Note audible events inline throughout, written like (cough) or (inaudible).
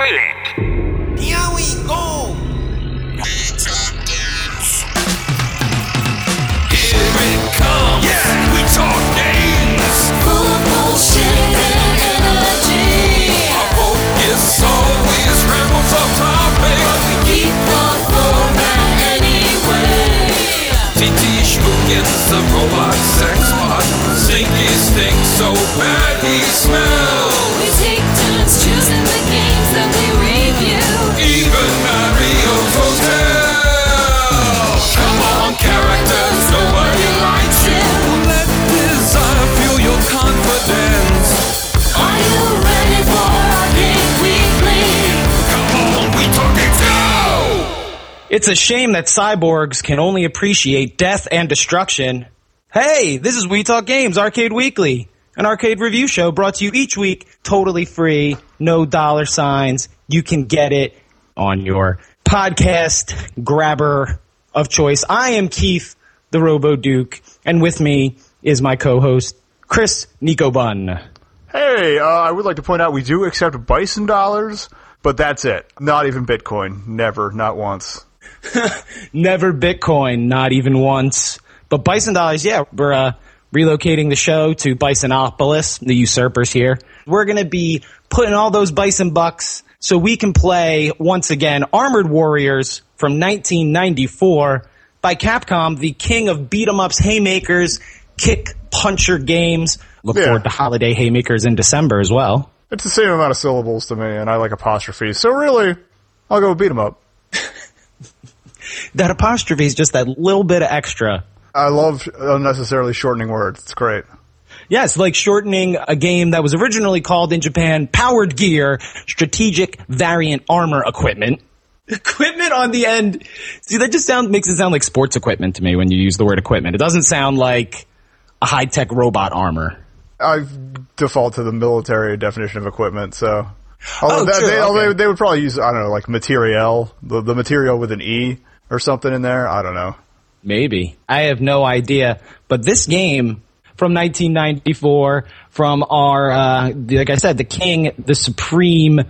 toilet. Here we go. Here it comes. Yeah, we talk games. Full of bullshit and energy. Our focus always rambles off topic. We keep the format anyway. TT Schmookins, the robot sex bot. Stinky stink so bad he smells. It's a shame that cyborgs can only appreciate death and destruction. Hey, this is We Talk Games Arcade Weekly, an arcade review show brought to you each week totally free, no dollar signs. You can get it on your podcast grabber of choice. I am Keith, the Robo Duke, and with me is my co-host, Chris Nico Bun. Hey, uh, I would like to point out we do accept bison dollars, but that's it. Not even Bitcoin. Never, not once. (laughs) Never Bitcoin, not even once. But Bison Dollars, yeah, we're uh, relocating the show to Bisonopolis, the usurpers here. We're going to be putting all those Bison bucks so we can play, once again, Armored Warriors from 1994 by Capcom, the king of beat 'em ups, haymakers, kick puncher games. Look Yeah. forward to holiday haymakers in December as well. It's the same amount of syllables to me, and I like apostrophes. So really, I'll go beat 'em up. That apostrophe is just that little bit of extra. I love unnecessarily shortening words. It's great. Yes, like shortening a game that was originally called in Japan Powered Gear Strategic Variant Armor Equipment. (laughs) Equipment on the end. See, that just sound makes it sound like sports equipment to me when you use the word equipment. It doesn't sound like a high tech robot armor. I default to the military definition of equipment, so. Although Oh, that- true, they, although okay. they would probably use, I don't know, like materiel, the, the material with an E or something in there. I don't know. Maybe. I have no idea. But this game from 1994, from our, uh, like I said, the king, the supreme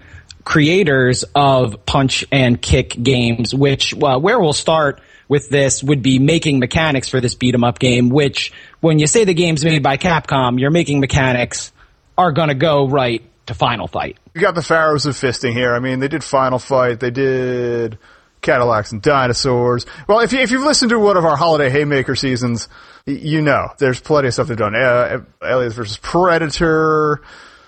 creators of punch and kick games, which, well, where we'll start with this would be making mechanics for this beat 'em up game, which when you say the game's made by Capcom, you're making mechanics are gonna go right to Final Fight. You got the Pharaohs of Fisting here. I mean, they did Final Fight. They did Cadillacs and Dinosaurs. Well, if, you, if you've listened to one of our holiday Haymaker seasons, you know there's plenty of stuff they've done. Uh, Aliens versus Predator.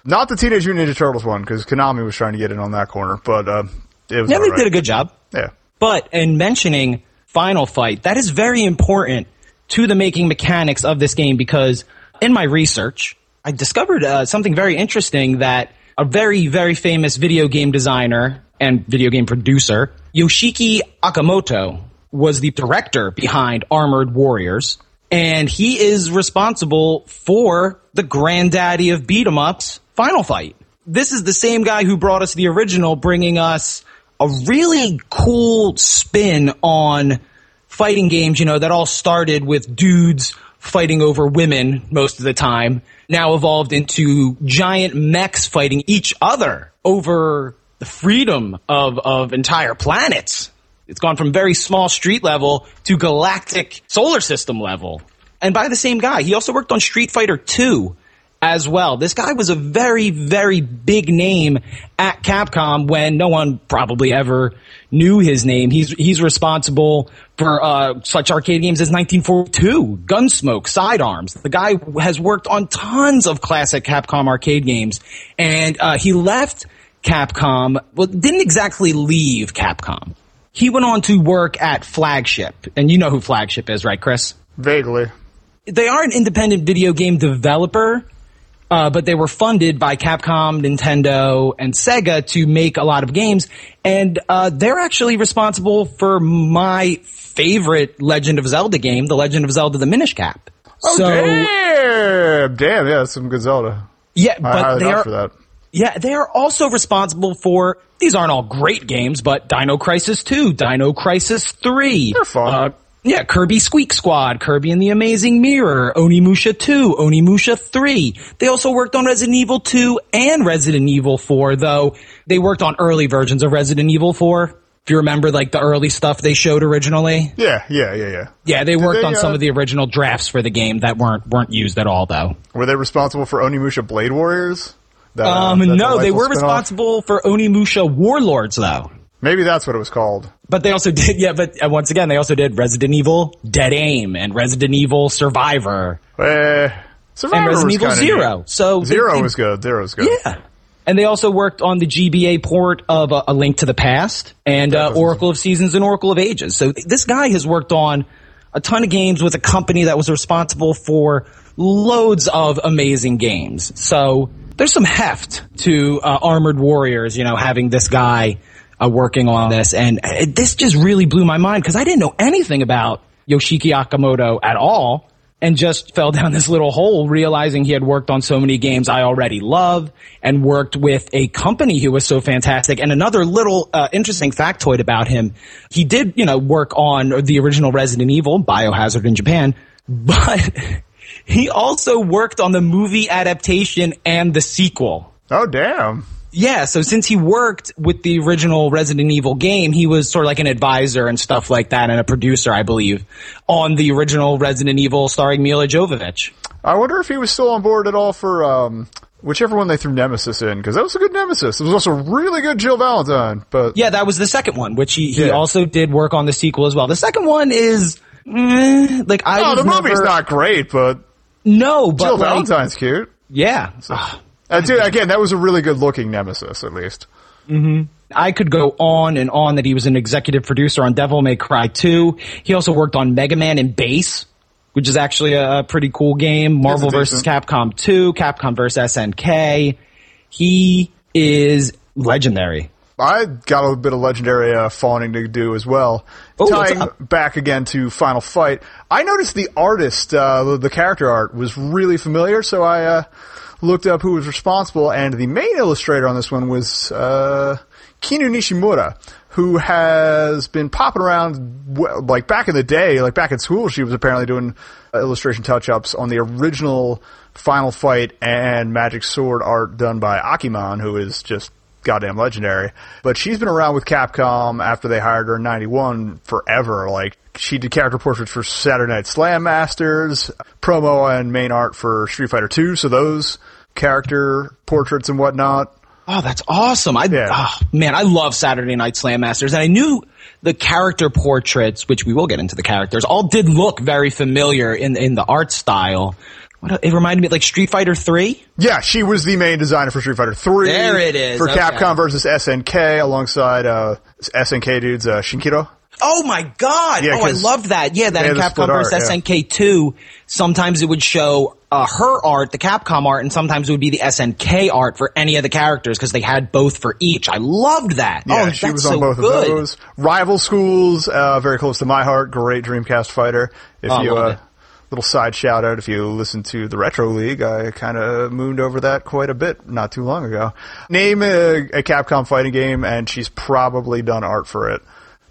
Not the Teenage Mutant Ninja Turtles one, because Konami was trying to get in on that corner, but uh, it was Yeah, they alright. did a good job. Yeah. But in mentioning Final Fight, that is very important to the making mechanics of this game because in my research, I discovered uh, something very interesting that a very, very famous video game designer and video game producer, Yoshiki Okamoto, was the director behind Armored Warriors. And he is responsible for the granddaddy of beat 'em ups, Final Fight. This is the same guy who brought us the original, bringing us a really cool spin on fighting games, you know, that all started with dudes fighting over women most of the time, now evolved into giant mechs fighting each other over the freedom of, of entire planets. It's gone from very small street level to galactic solar system level. And by the same guy, he also worked on Street Fighter 2 as well. This guy was a very, very big name at Capcom when no one probably ever knew his name. He's he's responsible for uh, such arcade games as 1942, Gunsmoke, Sidearms. The guy has worked on tons of classic Capcom arcade games, and uh, he left Capcom. Well, didn't exactly leave Capcom. He went on to work at Flagship, and you know who Flagship is, right, Chris? Vaguely. they are an independent video game developer, uh, but they were funded by Capcom, Nintendo, and Sega to make a lot of games. And uh, they're actually responsible for my favorite Legend of Zelda game, The Legend of Zelda: The Minish Cap. Oh, so damn! Damn, yeah, that's some good Zelda. yeah, I but they are for that. Yeah they are also responsible for these aren't all great games, but Dino Crisis Two, Dino Crisis Three, They're fun. uh, Yeah, Kirby Squeak Squad, Kirby and the Amazing Mirror, Onimusha 2, Onimusha 3. They also worked on Resident Evil 2 and Resident Evil 4, though they worked on early versions of Resident Evil 4. If you remember, like the early stuff they showed originally. Yeah, yeah, yeah, yeah. Yeah, they worked they, on some uh, of the original drafts for the game that weren't weren't used at all, though. Were they responsible for Onimusha Blade Warriors? That, uh, Um, that no, they were spin-off? responsible for Onimusha Warlords, though. Maybe that's what it was called. But they also (laughs) did, yeah. But uh, once again, they also did Resident Evil Dead Aim and Resident Evil Survivor Eh, Survivor and Resident Evil Zero. neat. So Zero they- was good. Zero was good. Yeah. And they also worked on the GBA port of uh, A Link to the Past and uh, Oracle of Seasons and Oracle of Ages. So this guy has worked on a ton of games with a company that was responsible for loads of amazing games. So there's some heft to uh, Armored Warriors, you know, having this guy uh, working on this. And uh, this just really blew my mind because I didn't know anything about Yoshiki Okamoto at all and just (laughs) fell down this little hole realizing he had worked on so many games I already love and worked with a company who was so fantastic. And another little uh, interesting factoid about him, he did, you know, work on the original Resident Evil, Biohazard in Japan, (laughs) but he also worked on the movie adaptation and the sequel. Oh damn. Yeah, so since he worked with the original Resident Evil game, he was sort of like an advisor and stuff like that, and a producer, I believe, on the original Resident Evil starring Milla Jovovich. I wonder if he was still on board at all for um, whichever one they threw Nemesis in, because that was a good Nemesis. It was also really good Jill Valentine, but Yeah, that was the second one, which he, he Yeah. also did work on the sequel as well. The second one is, eh, like, I oh, the movie's never- not great, but No, but Jill like, Valentine's cute. yeah. Uh, dude, again, that was a really good looking Nemesis, at least. I could go on and on that he was an executive producer on Devil May Cry 2. He also worked on Mega Man and Bass, which is actually a, a pretty cool game. Marvel vs. Capcom 2, Capcom vs. SNK. He is legendary. I got a bit of legendary uh, fawning to do as well. Oh, what's Tying back again to Final Fight, I noticed the artist, uh, the, the character art, was really familiar, so I uh, looked up who was responsible, and the main illustrator on this one was uh, Kinu Nishimura, who has been popping around well, like back in the day, like back in school. She was apparently doing uh, illustration touch-ups on the original Final Fight and Magic Sword art done by Akiman, who is just goddamn legendary. But she's been around with Capcom after they hired her in 91 forever. Like, she did character portraits for Saturday Night Slam Masters, promo and main art for Street Fighter 2, so those character portraits and whatnot. Oh, that's awesome. I, Yeah. oh, man, I love Saturday Night Slam Masters. And I knew the character portraits, which we will get into the characters, all did look very familiar in, in the art style. What, it reminded me like Street Fighter 3. Yeah, she was the main designer for Street Fighter 3. There it is, For okay. Capcom versus SNK alongside uh, SNK dudes uh, Shinkiro. Oh my god! Yeah, oh, I loved that. Yeah, that in had the split Capcom vs. art, yeah. SNK 2, sometimes it would show uh, her art, the Capcom art, and sometimes it would be the SNK art for any of the characters because they had both for each. I loved that. Yeah, oh, she was so on both good. of those. Rival Schools, uh, very close to my heart. Great Dreamcast fighter. If Oh, I you, love uh, it. Little side shout out, if you listen to the Retro League, I kind of mooned over that quite a bit not too long ago. Name a, a Capcom fighting game, and she's probably done art for it.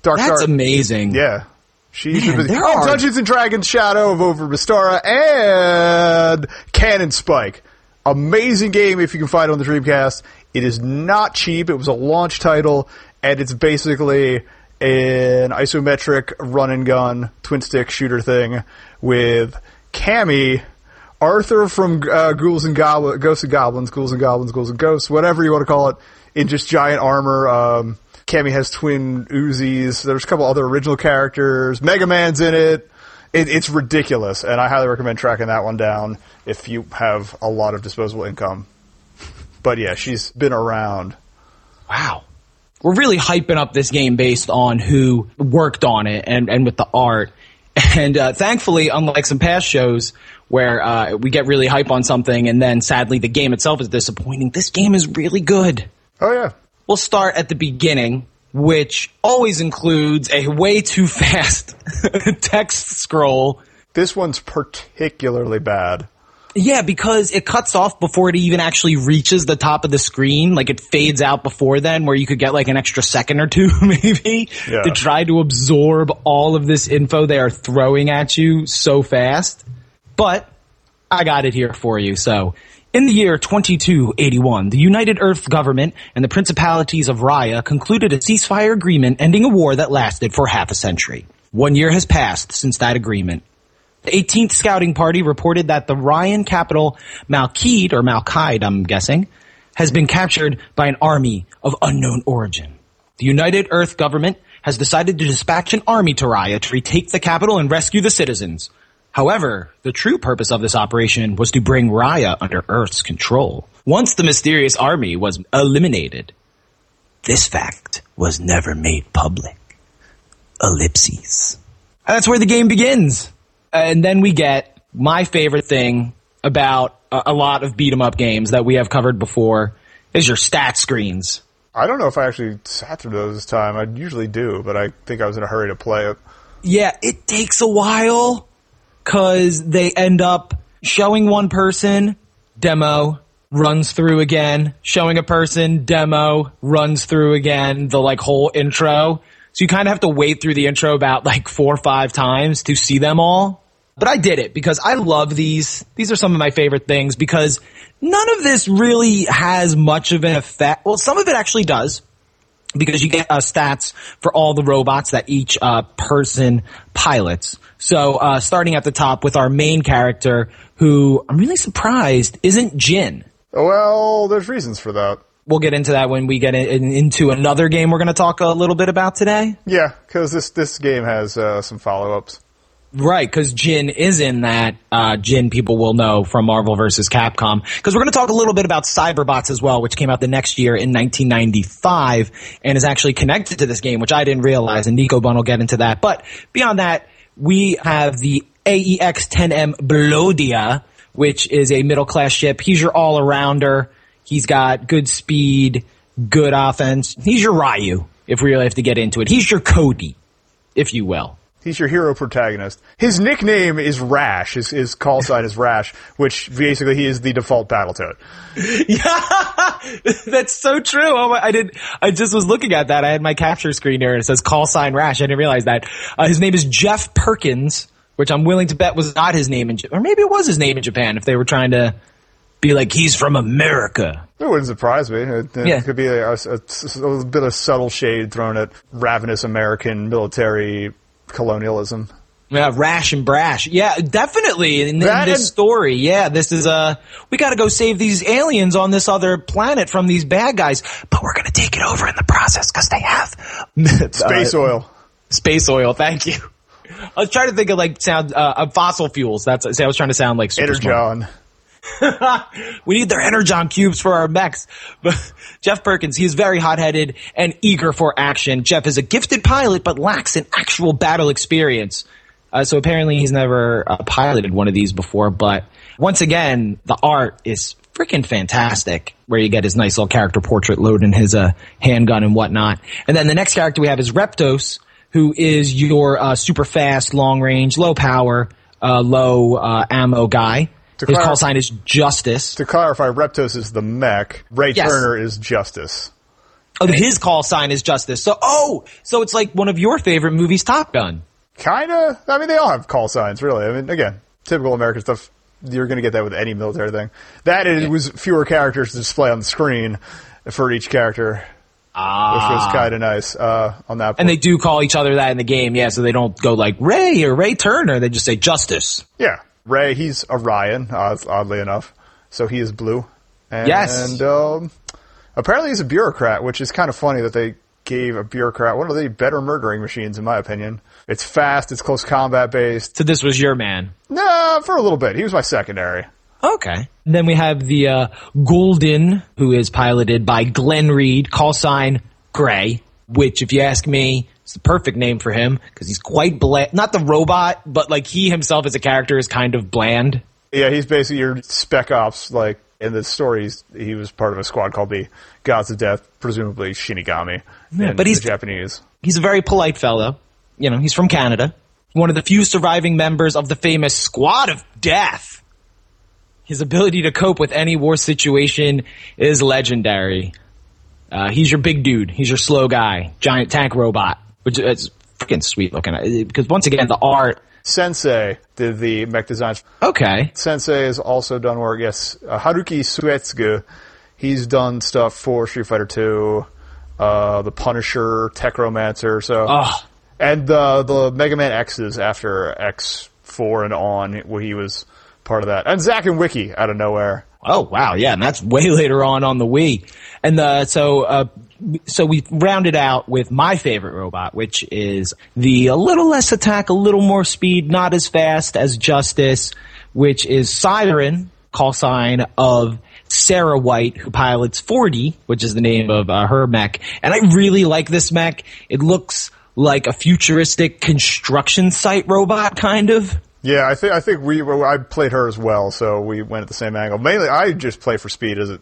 Dark That's Star, amazing. yeah. She's Man, been there oh, are- Dungeons and Dragons Shadow of Over Mystara and Cannon Spike. Amazing game if you can find it on the Dreamcast. It is not cheap. It was a launch title, and it's basically an isometric run and gun twin stick shooter thing with Cammy, Arthur from uh, Ghouls and Goblins, Ghosts and Goblins, Ghouls and Goblins, Ghouls and Ghosts, whatever you want to call it, in just giant armor. Um, Cammy has twin Uzis. There's a couple other original characters. Mega Man's in it. it. It's ridiculous, and I highly recommend tracking that one down if you have a lot of disposable income. But yeah, she's been around. Wow. We're really hyping up this game based on who worked on it and, and with the art. And uh, thankfully, unlike some past shows where uh, we get really hype on something and then sadly the game itself is disappointing, this game is really good. Oh yeah. We'll start at the beginning, which always includes a way too (laughs) fast (laughs) text scroll. This one's particularly bad. Yeah, because it cuts off before it even actually reaches the top of the screen. Like it fades out before then, where you could get like an extra second or two, (laughs) maybe, Yeah. to try to absorb all of this info they are throwing at you so fast. But I got it here for you. So, in the year 2281, the United Earth government and the principalities of Raya concluded a ceasefire agreement ending a war that lasted for half a century. One year has passed since that agreement. The 18th Scouting Party reported that the Ryan capital, Malkid, or Malkide, I'm guessing, has been captured by an army of unknown origin. The United Earth government has decided to dispatch an army to Raya to retake the capital and rescue the citizens. However, the true purpose of this operation was to bring Raya under Earth's control. Once the mysterious army was eliminated, this fact was never made public. Ellipses. And that's where the game begins. And then we get my favorite thing about a, a lot of beat 'em up games that we have covered before is your stat screens. I don't know if I actually sat through those this time. I usually do, but I think I was in a hurry to play it. Yeah, it takes a while because they end up showing one person, demo, runs through again, showing a person, demo, runs through again, the like whole intro. So you kind of have to wait through the intro about like four or five times to see them all. But I did it because I love these. These are some of my favorite things because none of this really has much of an effect. Well, some of it actually does because you get uh, stats for all the robots that each uh, person pilots. So uh, starting at the top with our main character, who I'm really surprised isn't Jin. Well, there's reasons for that. We'll get into that when we get in, in- into another game we're going to talk a little bit about today. Yeah, because this this game has uh, some follow ups. Right, because Jin is in that. Uh, Jin people will know from Marvel versus Capcom. Because we're going to talk a little bit about Cyberbots as well, which came out the next year in 1995 and is actually connected to this game, which I didn't realize. And Nico Bun will get into that. But beyond that, we have the AEX 10M Blodia, which is a middle class ship. He's your all arounder. He's got good speed, good offense. He's your Ryu, if we really have to get into it. He's your Cody, if you will. He's your hero protagonist. His nickname is Rash. His, his call (laughs) sign is Rash, which basically he is the default battle Battletoad. (laughs) Yeah, (laughs) that's so true. Oh my, I did. I just was looking at that. I had my capture screen here and it says call sign rash. I didn't realize that. Uh, his name is Jeff Perkins, which I'm willing to bet was not his name in, or maybe it was his name in Japan. If they were trying to be like he's from America. It wouldn't surprise me. It, it Yeah. could be a, a- a- a bit of subtle shade thrown at ravenous American military colonialism. Yeah, rash and brash. Yeah, definitely. In, in this and- story, yeah, this is uh we got to go save these aliens on this other planet from these bad guys, but we're gonna take it over in the process because they have (laughs) Space oil. Space oil, thank you. I was trying to think of like sound uh, fossil fuels. That's I was trying to sound like super smart. (laughs) We need their energon cubes for our mechs. But Jeff Perkins, he is very hot-headed and eager for action. Jeff is a gifted pilot, but lacks an actual battle experience. Uh, so apparently, he's never uh, piloted one of these before. But once again, the art is freaking fantastic. Where you get his nice little character portrait loading his uh, handgun and whatnot. And then the next character we have is Reptos, who is your uh, super fast, long range, low power, uh, low uh, ammo guy. To His clar- call sign is Justice. To clarify, Reptos is the mech. Ray Yes. Turner is Justice. Oh, his call sign is Justice. So, oh, so it's like one of your favorite movies, Top Gun. Kinda. I mean, they all have call signs, really. I mean, again, typical American stuff. You're going to get that with any military thing. That it was fewer characters to display on the screen for each character, which was kind of nice uh, on that. Ah. And they do call each other that in the game, yeah. So they don't go like Ray or Ray Turner. They just say Justice. yeah, Ray, he's Orion, oddly enough. So he is blue. And, Yes. And um, apparently he's a bureaucrat, which is kind of funny that they gave a bureaucrat one of the better murdering machines, in my opinion. It's fast, it's close combat based. So this was your man. Nah, for a little bit. He was my secondary. Okay. Then we have the uh, Guldin, who is piloted by Glenn Reed, call sign Gray, which, if you ask me, is the perfect name for him because he's quite bland. Not the robot, but like he himself as a character is kind of bland. Yeah, he's basically your spec ops. Like in the stories, he was part of a squad called the Gods of Death, presumably Shinigami. Yeah, but he's- Japanese. He's a very polite fellow. You know, he's from Canada. One of the few surviving members of the famous Squad of Death. His ability to cope with any war situation is legendary. Uh, he's your big dude. He's your slow guy, giant tank robot, which is freaking sweet looking. Uh, Because once again, the art. Sensei did the mech designs. Okay, Sensei has also done work. Yes, uh, Haruki Suetsugu. He's done stuff for Street Fighter Two, uh, the Punisher, Techromancer. So oh, and the the Mega Man X's after X four and on, where he was part of that. And Zack and Wiki out of nowhere. Oh wow, yeah, and that's way (laughs) later on on the Wii. And uh, so, uh, so we rounded out with my favorite robot, which is the a little less attack, a little more speed, not as fast as Justice, which is Siren, call sign of Sarah White, who pilots Fordy, which is the name of uh, her mech. And I really like this mech. It looks like a futuristic construction site robot, kind of. Yeah, I think I think we well, I played her as well, so we went at the same angle. Mainly, I just play for speed as it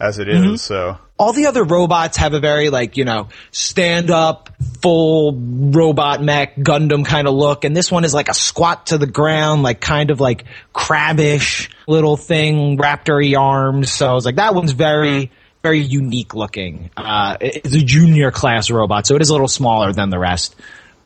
as it is. So all the other robots have a very like you know stand up full robot mech gundam kind of look. And this one is like a squat to the ground like kind of like crabbish little thing raptor arms. So i was like that one's very very unique looking. Uh it's a junior class robot so it is a little smaller than the rest.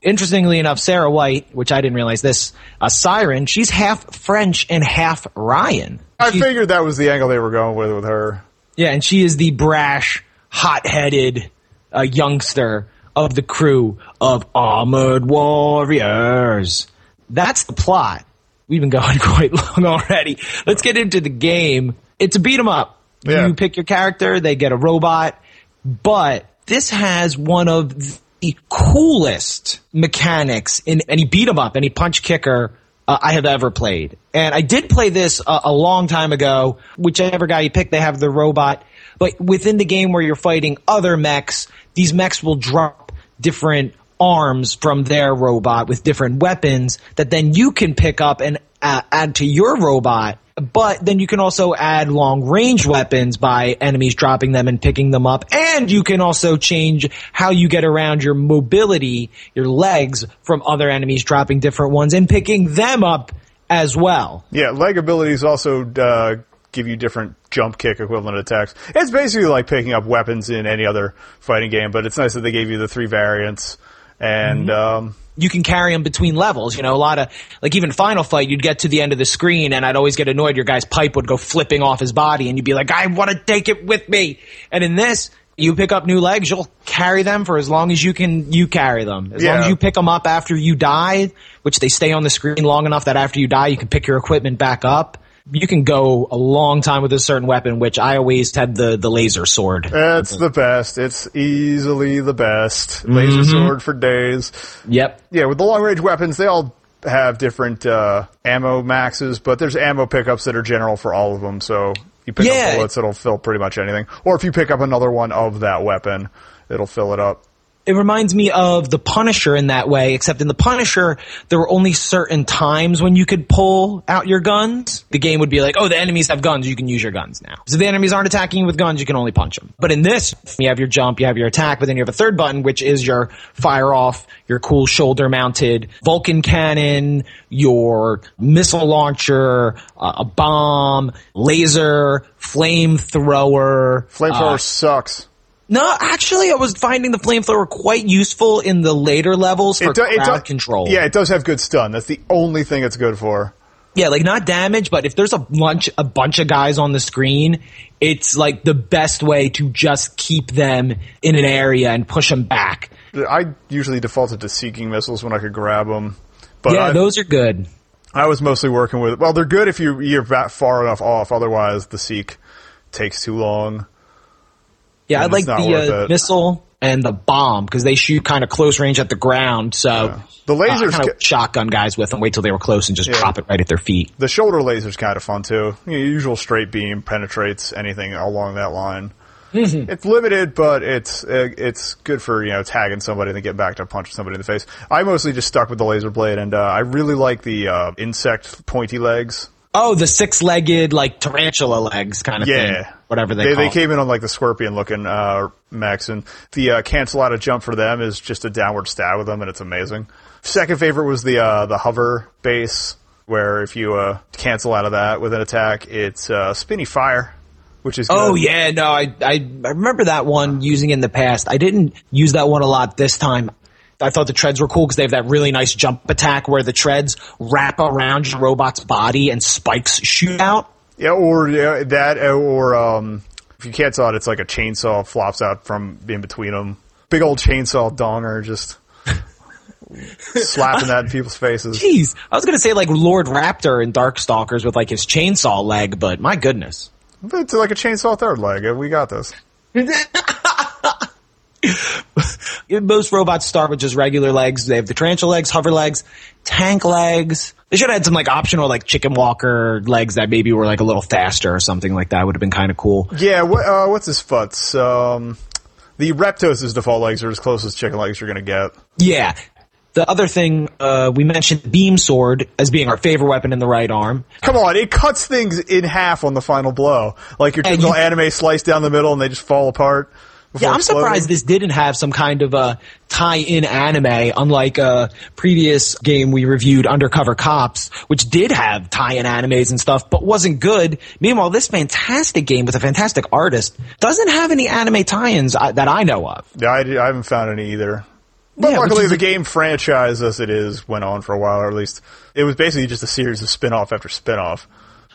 Interestingly enough sarah white which i didn't realize this a siren she's half french and half ryan. I figured that was the angle they were going with with her. Yeah, and she is the brash, hot-headed uh, youngster of the crew of Armored Warriors. That's the plot. We've been going (laughs) quite long already. Let's get into the game. It's a beat 'em up. Yeah. You pick your character, they get a robot, but this has one of the coolest mechanics in any beat 'em up, any punch kicker uh, I have ever played. And I did play this a, a long time ago. Whichever guy you pick, they have the robot. But within the game where you're fighting other mechs, these mechs will drop different arms from their robot with different weapons that then you can pick up and uh, add to your robot. But then you can also add long range weapons by enemies dropping them and picking them up. And you can also change how you get around your mobility, your legs from other enemies dropping different ones and picking them up as well. Yeah, leg abilities also uh, give you different jump kick equivalent attacks. It's basically like picking up weapons in any other fighting game, but it's nice that they gave you the three variants. And Mm-hmm. um, you can carry them between levels. You know, a lot of like even Final Fight, you'd get to the end of the screen, and I'd always get annoyed. Your guy's pipe would go flipping off his body, and you'd be like, "I want to take it with me." And in this, you pick up new legs, you'll carry them for as long as you can. You carry them as long as you pick them up after you die, which they stay on the screen long enough that after you die, you can pick your equipment back up. You can go a long time with a certain weapon, which I always had the the laser sword. it's the best. It's easily the best. Laser Mm-hmm. sword for days. Yep. Yeah, with the long range weapons, they all have different uh, ammo maxes, but there's ammo pickups that are general for all of them. So you pick Yeah. up bullets, it'll fill pretty much anything. Or if you pick up another one of that weapon, it'll fill it up. It reminds me of the Punisher in that way, except in the Punisher, there were only certain times when you could pull out your guns. The game would be like, oh, the enemies have guns, you can use your guns now. So if the enemies aren't attacking you with guns, you can only punch them. But in this, you have your jump, you have your attack, but then you have a third button, which is your fire off, your cool shoulder mounted Vulcan cannon, your missile launcher, uh, a bomb, laser, flamethrower. Flamethrower uh, sucks. No, actually, I was finding the flamethrower quite useful in the later levels for do- crowd do- control. Yeah, it does have good stun. That's the only thing it's good for. yeah, like not damage, but if there's a bunch a bunch of guys on the screen, it's like the best way to just keep them in an area and push them back. I usually defaulted to seeking missiles when I could grab them. But yeah, I, those are good. I was mostly working with. Well, they're good if you you're that far enough off. Otherwise, the seek takes too long. Yeah, I like the uh, missile and the bomb because they shoot kind of close range at the ground. So The lasers kind ca- of shotgun guys with them. Wait till they were close and just drop it right at their feet. The shoulder laser's kind of fun too. You know, usual straight beam penetrates anything along that line. Mm-hmm. It's limited, but it's uh, it's good for you know tagging somebody and then get back to punch somebody in the face. I mostly just stuck with the laser blade, and uh, I really like the uh, insect pointy legs. Oh, the six-legged like tarantula legs kind of thing. Yeah, thing, whatever they, they call. they came in on like the scorpion looking uh, mechs, and the uh, cancel out a jump for them is just a downward stab with them, and it's amazing. Second favorite was the uh, the hover base where if you uh, cancel out of that with an attack, it's uh, spinny fire, which is Oh yeah, no, I, I I remember that one using in the past. I didn't use that one a lot this time. I thought the treads were cool because they have that really nice jump attack where the treads wrap around your robot's body and spikes shoot out. Yeah, or yeah, that, or um, if you cancel out, it's like a chainsaw flops out from in between them. Big old chainsaw donger just (laughs) slapping that in people's faces. Jeez, I was gonna say like Lord Raptor in Darkstalkers with like his chainsaw leg, but my goodness. It's like a chainsaw third leg. We got this. (laughs) Most robots start with just regular legs. They have the tarantula legs, hover legs, tank legs. They should have had some like optional like chicken walker legs that maybe were like a little faster or something like that. Would have been kind of cool. Yeah, what, uh, what's his futs? Um, the Reptos' default legs are as close as chicken legs you're gonna get. Yeah. The other thing uh, we mentioned beam sword as being our favorite weapon in the right arm. Come on, it cuts things in half on the final blow. Like your typical you- anime slice down the middle and they just fall apart. Before Yeah, I'm exploding. surprised this didn't have some kind of a tie-in anime, unlike a previous game we reviewed, Undercover Cops, which did have tie-in animes and stuff, but wasn't good. Meanwhile, this fantastic game with a fantastic artist doesn't have any anime tie-ins uh, that I know of. Yeah, I, I haven't found any either. But Yeah, luckily, the a- game franchise, as it is, went on for a while, or at least it was basically just a series of spin-off after spin-off.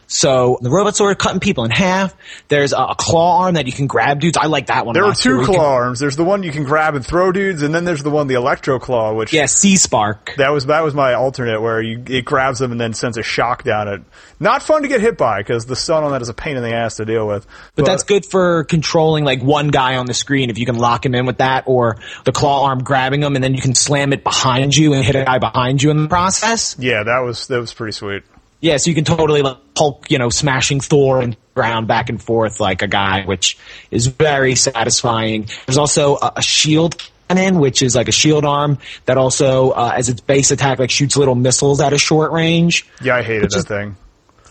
So the robots sword cutting people in half. There's a, a claw arm that you can grab dudes. I like that one. There are two claw can- arms. There's the one you can grab and throw dudes, and then there's the one, the electro claw, which Yeah, Sea Spark. that was that was my alternate, where you it grabs them and then sends a shock down it. Not fun to get hit by because the stun on that is a pain in the ass to deal with. But that's good for controlling like one guy on the screen if you can lock him in with that or the claw arm grabbing him and then you can slam it behind you and hit a guy behind you in the process. Yeah, that was that was pretty sweet. Yeah, so you can totally like Hulk, you know, smashing Thor and ground back and forth like a guy, which is very satisfying. There's also a, a shield cannon, which is like a shield arm that also, uh, as its base attack, like shoots little missiles at a short range. Yeah, I hated that is- thing.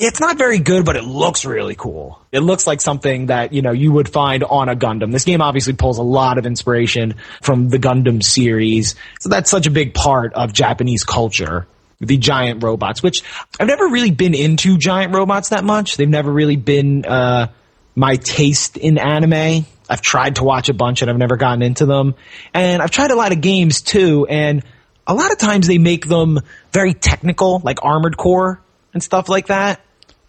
It's not very good, but it looks really cool. It looks like something that, you know, you would find on a Gundam. This game obviously pulls a lot of inspiration from the Gundam series. So that's such a big part of Japanese culture. The giant robots, which I've never really been into giant robots that much. They've never really been, uh, my taste in anime. I've tried to watch a bunch and I've never gotten into them. And I've tried a lot of games too, and a lot of times they make them very technical, like Armored Core and stuff like that.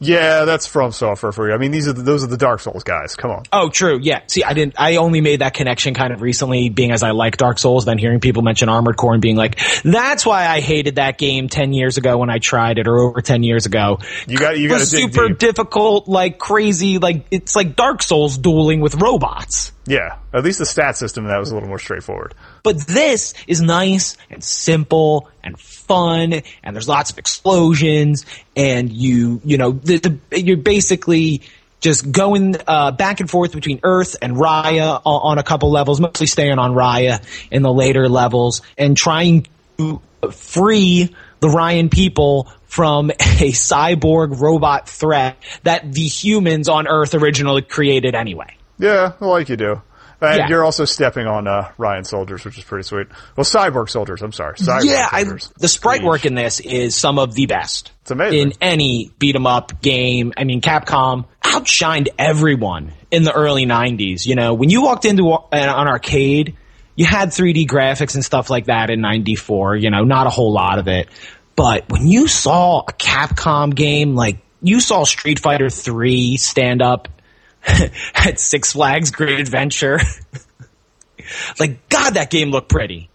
Yeah, that's FromSoftware for you. I mean, these are the, those are the Dark Souls guys. Come on. Oh, true. Yeah. See, I didn't. I only made that connection kind of recently, being as I like Dark Souls. Then hearing people mention Armored Core and being like, "That's why I hated that game ten years ago when I tried it, or over ten years ago." You got you got super deep. difficult, like crazy, like it's like Dark Souls dueling with robots. Yeah, at least the stat system that was a little more straightforward. But this is nice and simple and fun, and there's lots of explosions, and you, you know, the, the, you're basically just going uh, back and forth between Earth and Raya on, on a couple levels, mostly staying on Raya in the later levels, and trying to free the Ryan people from a cyborg robot threat that the humans on Earth originally created anyway. Yeah, like you do. And Yeah. you're also stepping on uh, Ryan soldiers, which is pretty sweet. Well, cyborg soldiers. I'm sorry, cyborg yeah, I, the sprite Jeez. work in this is some of the best. It's amazing. In any beat 'em up game, I mean, Capcom outshined everyone in the early 90s. You know, when you walked into a- an, an arcade, you had 3D graphics and stuff like that in 94, you know, not a whole lot of it. But when you saw a Capcom game, like you saw Street Fighter 3 stand up (laughs) at Six Flags Great Adventure, (laughs) like, God, that game looked pretty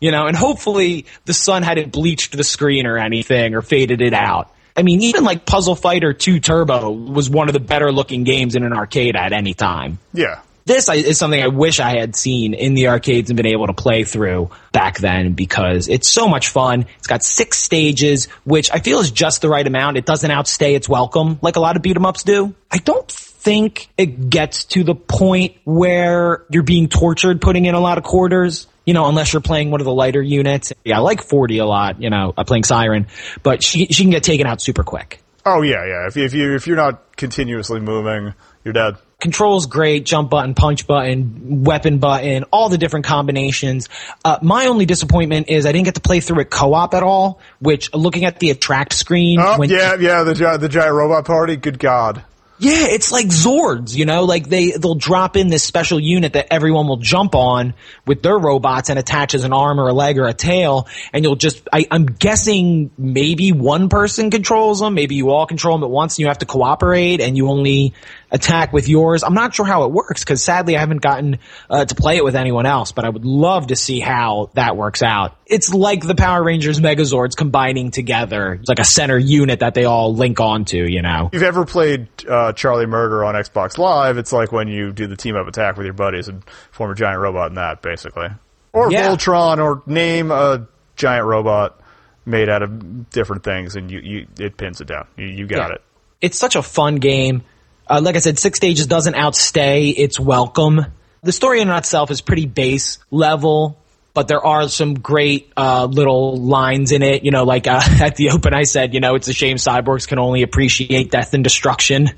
you know, and hopefully the sun hadn't bleached the screen or anything or faded it out. I mean, even like Puzzle Fighter 2 Turbo was one of the better looking games in an arcade at any time. Yeah, This is something I wish I had seen in the arcades and been able to play through back then because it's so much fun. It's got six stages, which I feel is just the right amount. It doesn't outstay its welcome like a lot of beat 'em ups do. I don't think it gets to the point where you're being tortured putting in a lot of quarters. You know, unless you're playing one of the lighter units. Yeah, I like Fordy a lot, you know, I'm playing Siren, but she, she can get taken out super quick. Oh yeah, yeah. If if you if you're not continuously moving, you're dead. Controls great, jump button, punch button, weapon button, all the different combinations. Uh, my only disappointment is I didn't get to play through it co-op at all, which looking at the attract screen. Oh, yeah, yeah, the, the giant robot party. Good God. Yeah, it's like Zords, you know, like they, they'll drop in this special unit that everyone will jump on with their robots and attach as an arm or a leg or a tail. And you'll just, I, I'm guessing maybe one person controls them. Maybe you all control them at once and you have to cooperate and you only attack with yours. I'm not sure how it works because sadly I haven't gotten uh, to play it with anyone else, but I would love to see how that works out. It's like the Power Rangers Megazords combining together. It's like a center unit that they all link onto, you know. If you've ever played uh, Charlie Murder on Xbox Live, it's like when you do the team up attack with your buddies and form a giant robot in that, basically. Or Yeah. Voltron, or name a giant robot made out of different things, and you, you it pins it down. You, you got Yeah. it. It's such a fun game. Uh, like I said, six stages doesn't outstay its welcome. The story in itself is pretty base level, but there are some great uh, little lines in it. You know, like uh, (laughs) at the open, I said, you know, it's a shame cyborgs can only appreciate death and destruction.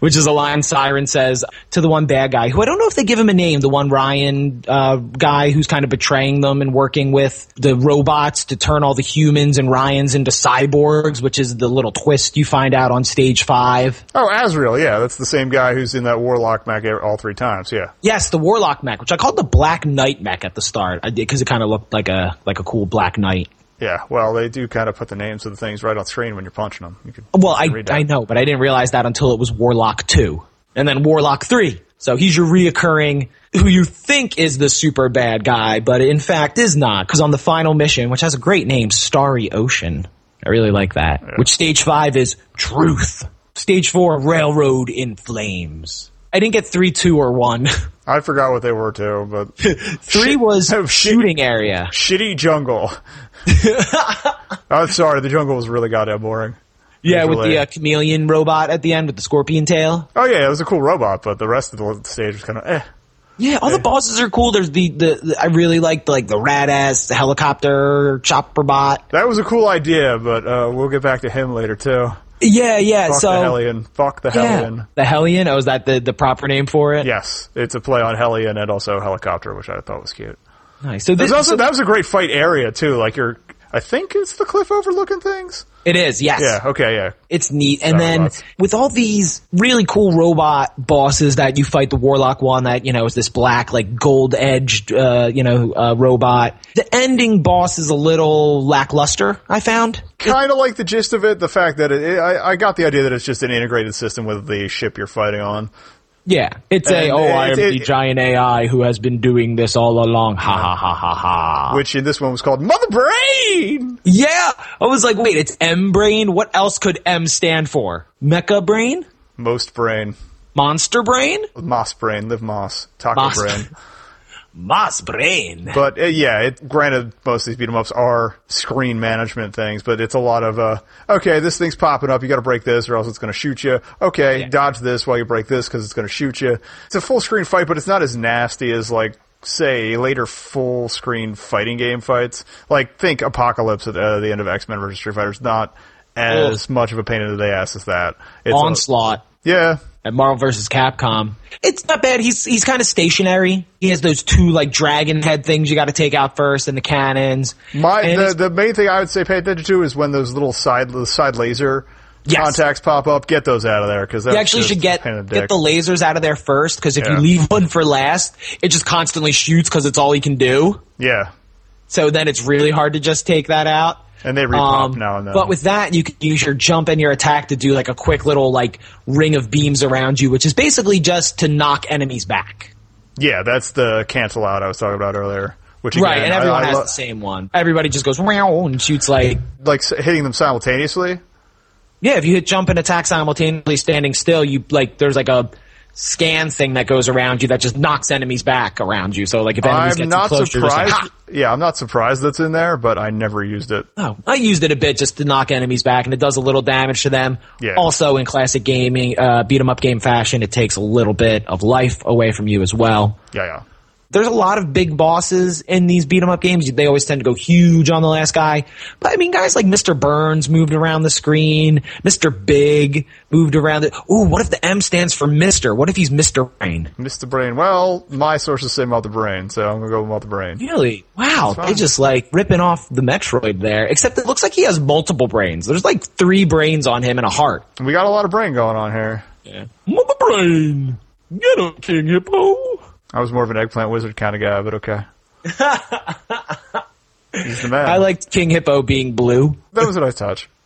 Which is a line Siren says to the one bad guy, who I don't know if they give him a name, the one Ryan uh, guy who's kind of betraying them and working with the robots to turn all the humans and Ryans into cyborgs, which is the little twist you find out on stage five. Oh, Azrael, yeah, that's the same guy who's in that Warlock mech all three times, yeah. Yes, the Warlock mech, which I called the Black Knight mech at the start, I did because it kind of looked like a like a cool Black Knight. Yeah, well, they do kind of put the names of the things right on screen when you're punching them. You could Well, I. I know, but I didn't realize that until it was Warlock two, and then Warlock three. So he's your reoccurring, who you think is the super bad guy, but in fact is not, because on the final mission, which has a great name, Starry Ocean, I really like that. Which stage five is Truth. Stage four, Railroad in Flames. I didn't get three, two, or one. (laughs) I forgot what they were too, but Three was (laughs) shit. shooting area. shitty jungle. (laughs) I'm sorry, the jungle was really goddamn boring. Yeah, with the uh, chameleon robot at the end with the scorpion tail. Oh yeah, it was a cool robot, but the rest of the stage was kind of eh. Yeah, all the bosses are cool. There's the, the, the I really like the, like the rad ass helicopter chopper bot. That was a cool idea, but uh, we'll get back to him later too. Yeah, yeah. Fuck so the Hellion. Fuck the yeah, Hellion. the Hellion. Oh, is that the the proper name for it? Yes, it's a play on Hellion and also helicopter, which I thought was cute. Nice. So this also so- that was a great fight area too. Like you're, I think it's the cliff overlooking things. it is. Yes. Yeah. Okay. Yeah. It's neat. And then robots. with all these really cool robot bosses that you fight, the Warlock one that, you know, is this black, like gold edged, uh, you know, uh, robot. The ending boss is a little lackluster, I found. Kind of like the gist of it. The fact that it, it I, I got the idea that it's just an integrated system with the ship you're fighting on. Yeah. It's a, And oh, I am the giant AI who has been doing this all along. Ha ha ha ha ha. Which in this one was called Mother Brain. Yeah. I was like, wait, it's M brain? What else could M stand for? Mecha brain? Most brain. Monster brain? Moss brain. Live moss. Taco Moss. brain. Moss brain. But uh, yeah, it, granted, most of these beat 'em ups are screen management things, but it's a lot of uh, okay, this thing's popping up, you got to break this, or else it's going to shoot you. Okay, Yeah. dodge this while you break this because it's going to shoot you. It's a full screen fight, but it's not as nasty as like say later full screen fighting game fights. Like think Apocalypse at uh, the end of X Men vs Street Fighter is not as much of a pain in the ass as that. It's a- Onslaught. yeah, at Marvel vs. Capcom. It's not bad. He's he's kind of stationary. He has those two like dragon head things you got to take out first, and the cannons. My And the, the main thing I would say pay attention to is when those little side the side laser Yes. contacts pop up. Get those out of there because you actually should get get the lasers out of there first because if Yeah. you leave (laughs) one for last, it just constantly shoots because it's all he can do. yeah, So then it's really hard to just take that out. And they repop Um, now and then. But with that, you can use your jump and your attack to do like a quick little like ring of beams around you, which is basically just to knock enemies back. yeah, that's the cancel out I was talking about earlier. Which right, again, and everyone I has lo- the same one. Everybody just goes meow and shoots like like hitting them simultaneously. Yeah, if you hit jump and attack simultaneously standing still, you like there's like a scan thing that goes around you that just knocks enemies back around you. So like if enemies I'm get close, just like, surprised. yeah, I'm not surprised that's in there, but I never used it. Oh, I used it a bit just to knock enemies back, and it does a little damage to them. Yeah. Also, in classic gaming, uh, beat 'em up game fashion, it takes a little bit of life away from you as well. Yeah, yeah. There's a lot of big bosses in these beat 'em up games. They always tend to go huge on the last guy. But I mean, guys like Mr. Burns moved around the screen. Mr. Big moved around it. Ooh, what if the M stands for Mr.? What if he's Mr. Brain? Mr. Brain. Well, my sources say Mother Brain, so I'm gonna go with Mother Brain. Really? Wow. They just like ripping off the Metroid there. Except it looks like he has multiple brains. There's like three brains on him and a heart. We got a lot of brain going on here. Yeah. Mother Brain! Get up, King Hippo! I was more of an eggplant wizard kind of guy, but okay. (laughs) He's the man. I liked King Hippo being blue. that was a nice touch. (laughs)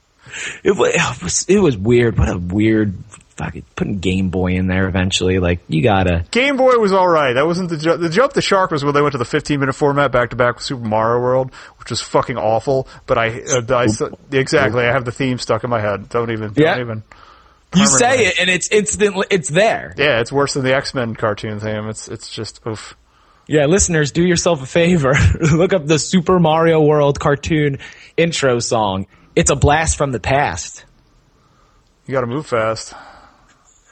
It was, it was weird. What a weird fucking putting Game Boy in there eventually. Like you gotta. Game Boy was all right. That wasn't the ju- the jump. The shark was when they went to the 15 minute format back to back with Super Mario World, which was fucking awful. But I, uh, I exactly I have the theme stuck in my head. Don't even. Yeah. Don't even. You say it and it's instantly it's there. Yeah, it's worse than the X Men cartoon theme. It's it's just oof. Yeah, listeners, do yourself a favor. (laughs) Look up the Super Mario World cartoon intro song. It's a blast from the past. You got to move fast.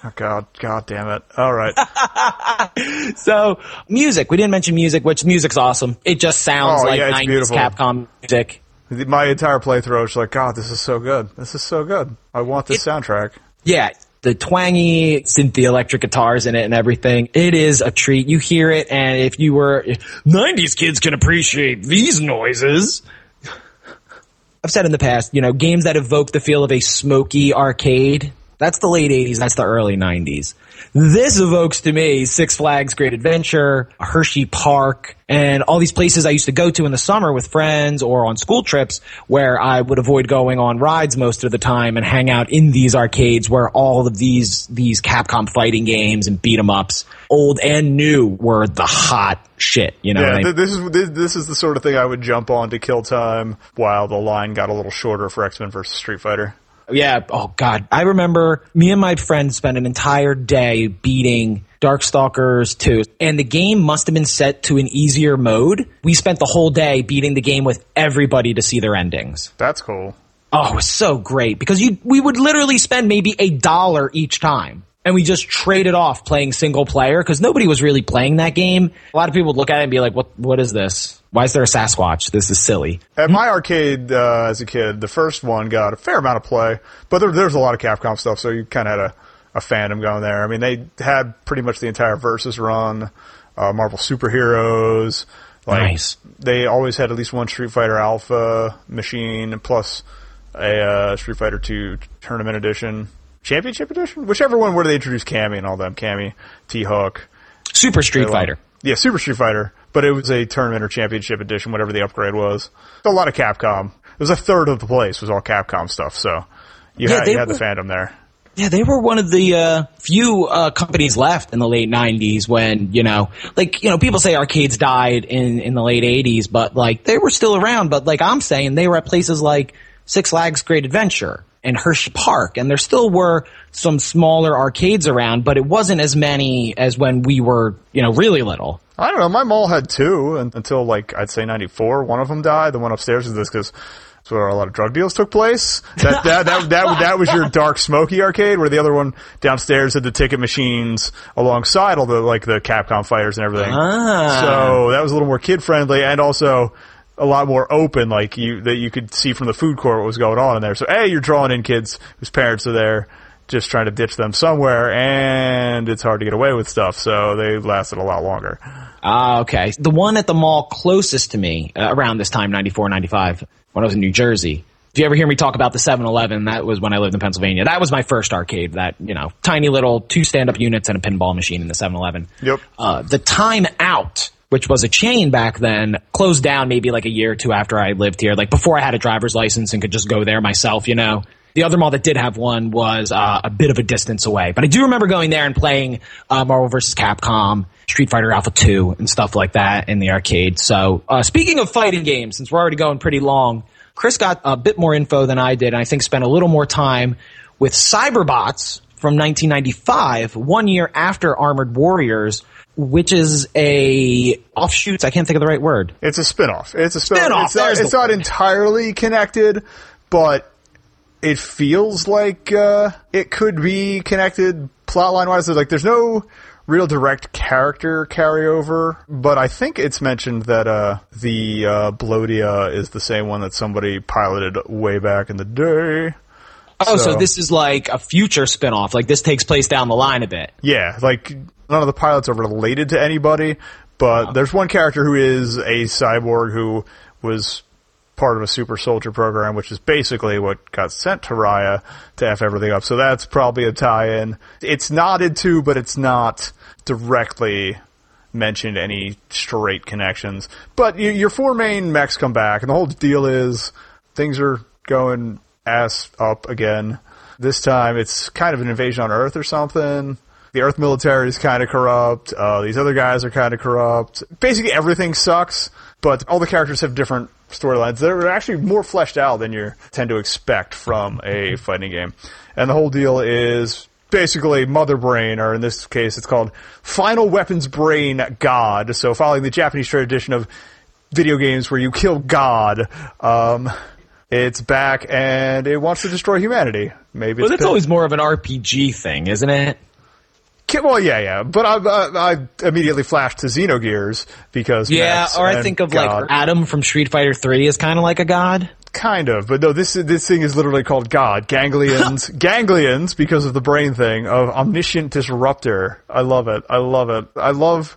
Oh God, God damn it! All right. (laughs) So, music. We didn't mention music, which music's awesome. It just sounds Oh, like yeah, 90s beautiful. Capcom music. My entire playthrough was like, God, this is so good. This is so good. I want this soundtrack. Yeah, the twangy synth, electric guitars in it and everything. It is a treat. You hear it, and if you were 90s kids can appreciate these noises. I've said in the past, you know, games that evoke the feel of a smoky arcade. That's the late 80s, that's the early 90s. This evokes to me Six Flags Great Adventure, Hershey Park, and all these places I used to go to in the summer with friends or on school trips where I would avoid going on rides most of the time and hang out in these arcades where all of these, these Capcom fighting games and beat 'em ups, old and new, were the hot shit, you know? Yeah, what I th- this is this, this is the sort of thing I would jump on to kill time while the line got a little shorter for X Men versus Street Fighter. Yeah. Oh God. I remember me and my friend spent an entire day beating Darkstalkers 2 and the game must have been set to an easier mode. We spent the whole day beating the game with everybody to see their endings. That's cool. Oh, it was so great because you, we would literally spend maybe a dollar each time. And we just traded off playing single player because nobody was really playing that game. A lot of people would look at it and be like, what, what is this? Why is there a Sasquatch? This is silly. At my arcade uh, as a kid, the first one got a fair amount of play, but there, there's a lot of Capcom stuff, so you kind of had a, a fandom going there. I mean, they had pretty much the entire Versus run, uh, Marvel Superheroes. Like, Nice. They always had at least one Street Fighter Alpha machine, plus a uh, Street Fighter 2 Tournament Edition, Championship Edition, whichever one where they introduced Cammy and all them, Cammy, T Hawk. Super Street Fighter. Yeah, Super Street Fighter, but it was a tournament or championship edition, whatever the upgrade was. A lot of Capcom. It was a third of the place was all Capcom stuff, so you, Yeah, had, they you had the fandom there. Yeah, they were one of the uh, few uh, companies left in the late '90s when you know, like you know, people say arcades died in in the late '80s, but like they were still around. But like I'm saying, they were at places like Six Flags Great Adventure and Hershey Park, and there still were some smaller arcades around, but it wasn't as many as when we were you know really little. I don't know. My mall had two un- until like I'd say '94. One of them died. The one upstairs is this because that's where a lot of drug deals took place. That (laughs) that that that, that was your dark smoky arcade, where the other one downstairs had the ticket machines alongside all the like the Capcom fighters and everything. Ah. So that was a little more kid friendly and also a lot more open. Like you that you could see from the food court what was going on in there. So hey, you're drawing in kids whose parents are there. Just trying to ditch them somewhere, and it's hard to get away with stuff, so they lasted a lot longer. Ah, okay. The one at the mall closest to me uh, around this time, 94, 95, when I was in New Jersey. If you ever hear me talk about the 7-Eleven, that was when I lived in Pennsylvania. That was my first arcade, that, you know, tiny little two stand-up units and a pinball machine in the 7-Eleven. Yep. Uh, the Time Out, which was a chain back then, closed down maybe like a year or two after I lived here, like before I had a driver's license and could just go there myself, you know. The other mall that did have one was uh, a bit of a distance away, but I do remember going there and playing uh, Marvel vs. Capcom, Street Fighter Alpha 2, and stuff like that in the arcade. So, uh, speaking of fighting games, since we're already going pretty long, Chris got a bit more info than I did, and I think spent a little more time with Cyberbots from 1995, one year after Armored Warriors, which is a offshoots. I can't think of the right word. It's a spin-off. It's a spin-off. Spin-off, It's, not, it's not entirely connected, but it feels like uh, it could be connected plotline wise. Like there's no real direct character carryover, but I think it's mentioned that uh, the uh, Blodia is the same one that somebody piloted way back in the day. Oh, so, So- this is like a future spin-off. Like this takes place down the line a bit. Yeah, like none of the pilots are related to anybody, but there's one character who is a cyborg who was part of a super soldier program, which is basically what got sent to Raya to F everything up. So that's probably a tie-in. It's nodded to, but it's not directly mentioned any straight connections. But your four main mechs come back, and the whole deal is things are going ass up again. This time it's kind of an invasion on Earth or something. The Earth military is kind of corrupt. Uh, these other guys are kind of corrupt. Basically, everything sucks, but all the characters have different storylines. They're actually more fleshed out than you tend to expect from a fighting game. And the whole deal is basically Mother Brain, or in this case, it's called Final Weapons Brain God. So, following the Japanese tradition of video games where you kill God, um, it's back and it wants to destroy humanity. Maybe But it's it's pissed- always more of an RPG thing, isn't it? Well, yeah, yeah, but I, I, I immediately flashed to Xenogears because Yeah, Max or I think of God- like Adam from Street Fighter 3 is kind of like a god. kind of, but no, this this thing is literally called God ganglions, (laughs) ganglions because of the brain thing of omniscient disruptor. I love it. I love it. I love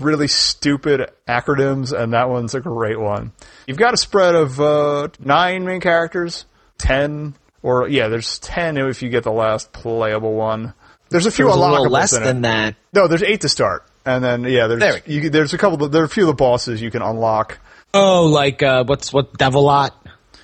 really stupid acronyms, and that one's a great one. You've got a spread of uh, nine main characters, ten, or yeah, there's ten if you get the last playable one. There's a few There's a unlockables little less in it. than that. No, there's eight to start, and then yeah, there's we you, there's a couple. There are a few of the bosses you can unlock. Oh, like uh, what's what Devilot?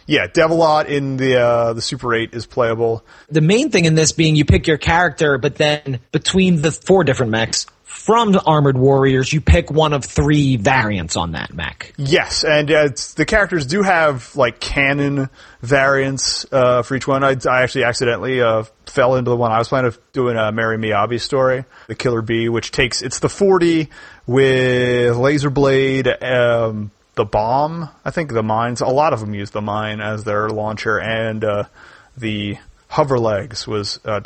Yeah, Devilot in the uh, the Super Eight is playable. The main thing in this being you pick your character, but then between the four different mechs from the Armored Warriors, you pick one of three variants on that mech. Yes, and uh, the characters do have like canon variants uh, for each one. I, I actually accidentally uh, fell into the one I was planning of doing a Mary Miyabi story, the Killer Bee, which takes it's the Fordy with laser blade, um, the bomb. I think the mines. A lot of them use the mine as their launcher, and uh, the hover legs was uh,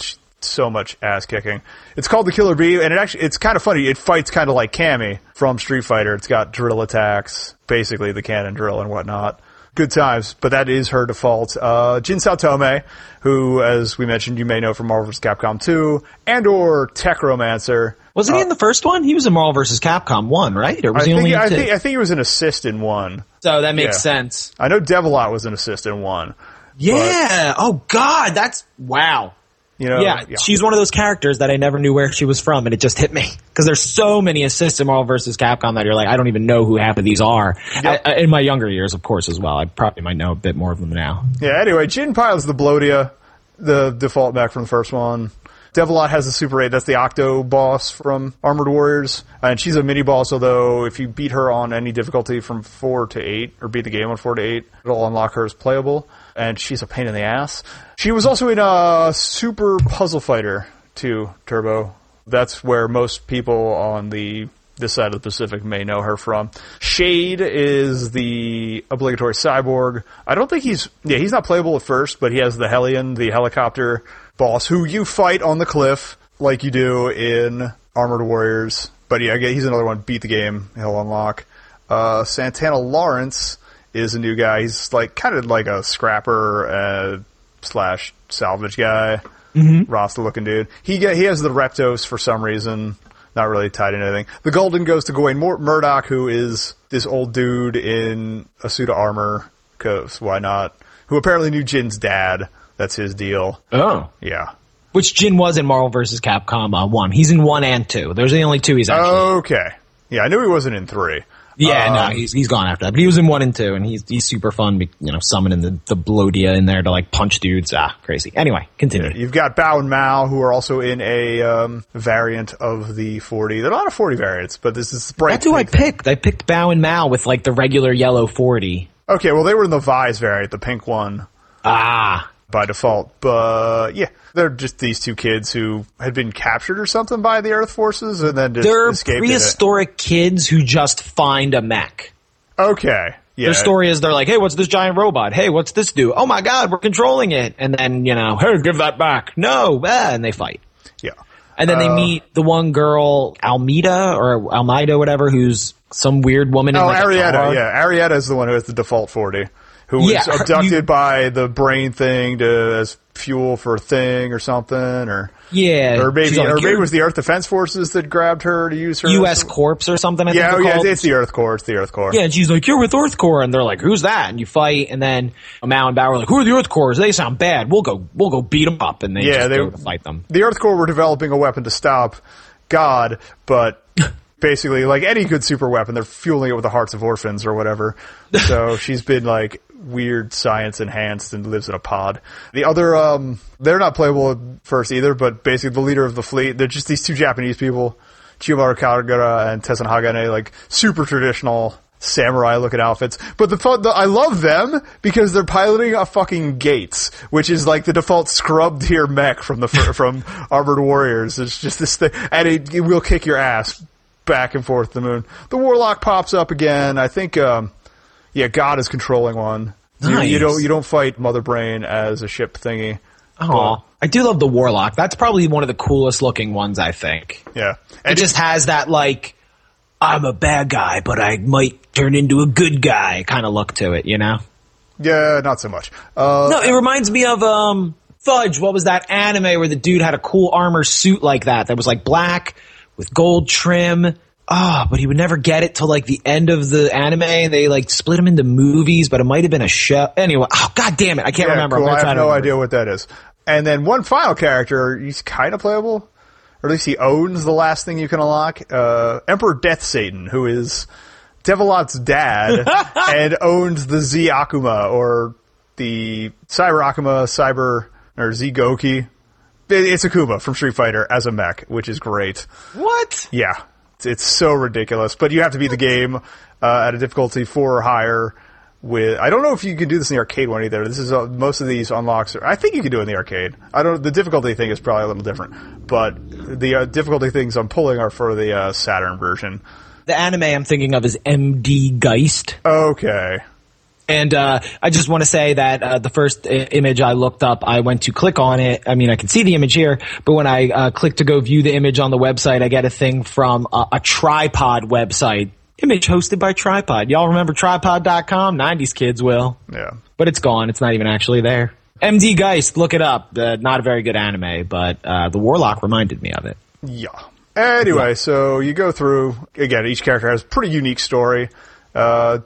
so much ass kicking. It's called the Killer Bee, and it actually it's kind of funny. It fights kind of like Cammy from Street Fighter. It's got drill attacks, basically the cannon drill and whatnot. Good times, but that is her default. Uh, Jin Saotome, who, as we mentioned, you may know from Marvel vs. Capcom 2, and or Techromancer. Wasn't he in the first one? He was in Marvel vs. Capcom 1, right? Or was I he think, only in I, two? think, I think he was an assist in one. so that makes yeah. sense. I know Devilot was an assist in one. Yeah. oh God, that's wow. You know, yeah, she's one of those characters that I never knew where she was from, and it just hit me because there's so many assists in Marvel vs. Capcom that you're like, I don't even know who half of these are. Yep. I- I- in my younger years, of course, as well. I probably might know a bit more of them now. Yeah, anyway, Jin pilots the Blodia, the default back from the first one. Devilot has the Super 8, that's the Octo boss from Armored Warriors. And she's a mini boss, although if you beat her on any difficulty from 4 to 8, or beat the game on 4 to 8, it'll unlock her as playable. And she's a pain in the ass. She was also in a Super Puzzle Fighter 2 Turbo. That's where most people on the this side of the Pacific may know her from. Shade is the obligatory cyborg. I don't think he's yeah he's not playable at first, but he has the Hellion, the helicopter boss, who you fight on the cliff like you do in Armored Warriors. But yeah, he's another one. Beat the game, he'll unlock. Uh, Santana Lawrence is a new guy. He's like kind of like a scrapper uh, slash salvage guy. Rasta looking dude. He get, he has the Reptos for some reason. Not really tied into anything. The golden goes to Gawain Mur- Murdoch, who is this old dude in a suit of armor. Cause why not? Who apparently knew Jin's dad. That's his deal. Oh. Yeah. Which Jin was in Marvel vs. Capcom uh, 1. He's in 1 and 2. Those are the only two he's actually. Okay. Yeah, I knew he wasn't in three. Yeah, Um, no, he's, he's gone after that. But he was in 1 and 2, and he's, he's super fun, you know, summoning the, the Blodia in there to, like, punch dudes. Ah, crazy. Anyway, continue. You've got Bao and Mao, who are also in a um, variant of the Fordy. There are a lot of Fordy variants, but this is bright. That's who I pink thing. picked. I picked Bao and Mao with, like, the regular yellow Fordy. Okay, well, they were in the Vise variant, the pink one. Ah. By default. But yeah, they're just these two kids who had been captured or something by the Earth forces and then just They're prehistoric kids who just find a mech. Okay. Yeah. Their story is they're like, hey, what's this giant robot? Hey, what's this do? Oh my god, we're controlling it. And then, you know, hey, give that back. No, ah, and they fight. Yeah. And then they Uh, meet the one girl, Almeida or Almeida, whatever, who's some weird woman. in Oh, like a Arietta. Yeah, Arietta is the one who has the default Fordy, who was Yeah, abducted you- by the brain thing to as fuel for a thing or something, or Yeah. or maybe like, or maybe it was the Earth Defense Forces that grabbed her to use her. U.S. Corps or something. I Yeah, think oh, yeah, it's the Earth Corps. It's the Earth Corps. Yeah, and she's like, "You're with Earth Corps," and they're like, "Who's that?" And you fight, and then Mao and Bauer are like, "Who are the Earth Corps? They sound bad. We'll go, we'll go beat them up." And they Yeah, just they- go to fight them. the Earth Corps were developing a weapon to stop God, but (laughs) basically, like any good super weapon, they're fueling it with the hearts of orphans or whatever. So she's been like weird science enhanced and lives in a pod. The other, um, they're not playable at first either, but basically the leader of the fleet, they're just these two Japanese people, Chiyomaru Kagura and Tessan Hagane, like super traditional samurai looking outfits. But the, the I love them because they're piloting a fucking Gaits, which is like the default scrubbed tier mech from the from (laughs) Armored Warriors. It's just this thing, and it, it will kick your ass back and forth the moon. The Warlock pops up again. I think, um, yeah, God is controlling one. You- You, don't you don't fight Mother Brain as a ship thingy. Oh, I do love the Warlock. That's probably one of the coolest looking ones. I think Yeah, it and just has that like, I'm a bad guy, but I might turn into a good guy kind of look to it. You know? yeah, not so much. Uh, No, it reminds me of um Fudge. What was that anime where the dude had a cool armor suit like that that was like black with gold trim? Ah, but he would never get it till like the end of the anime. They like split him into movies, but it might have been a show. Anyway, oh god damn it, I can't yeah, remember. cool. I have no idea what that is. And then one final character, he's kind of playable, or at least he owns the last thing you can unlock. Uh, Emperor Death Satan, who is Devilot's dad (laughs) and owns the Z Akuma or the Cyber Akuma, Cyber or Z Goki. It's Akuma from Street Fighter as a mech, which is great. What? Yeah, it's, so ridiculous. But you have to beat the game uh, at a difficulty four or higher. With I don't know if you can do this in the arcade one either. This is uh, most of these unlocks. Are, I think you can do it in the arcade. I don't. The difficulty thing is probably a little different, but the uh, difficulty things I'm pulling are for the uh, Saturn version. The anime I'm thinking of is MD Geist. Okay. And uh, I just want to say that uh, the first I- image I looked up, I went to click on it. I mean, I can see the image here, but when I uh, click to go view the image on the website, I get a thing from a, a tripod website. Image hosted by Tripod. Y'all remember tripod.com? 90s kids will. Yeah. But it's gone. It's not even actually there. MD Geist, look it up. Uh, not a very good anime, but uh, the Warlock reminded me of it. Yeah. Anyway, so you go through again. Each character has a pretty unique story, uh,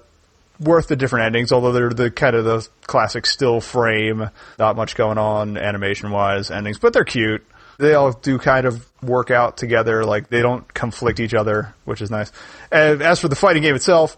worth the different endings. Although they're the kind of the classic still frame, not much going on animation wise endings, but they're cute. They all do kind of work out together. Like they don't conflict each other, which is nice. And as for the fighting game itself.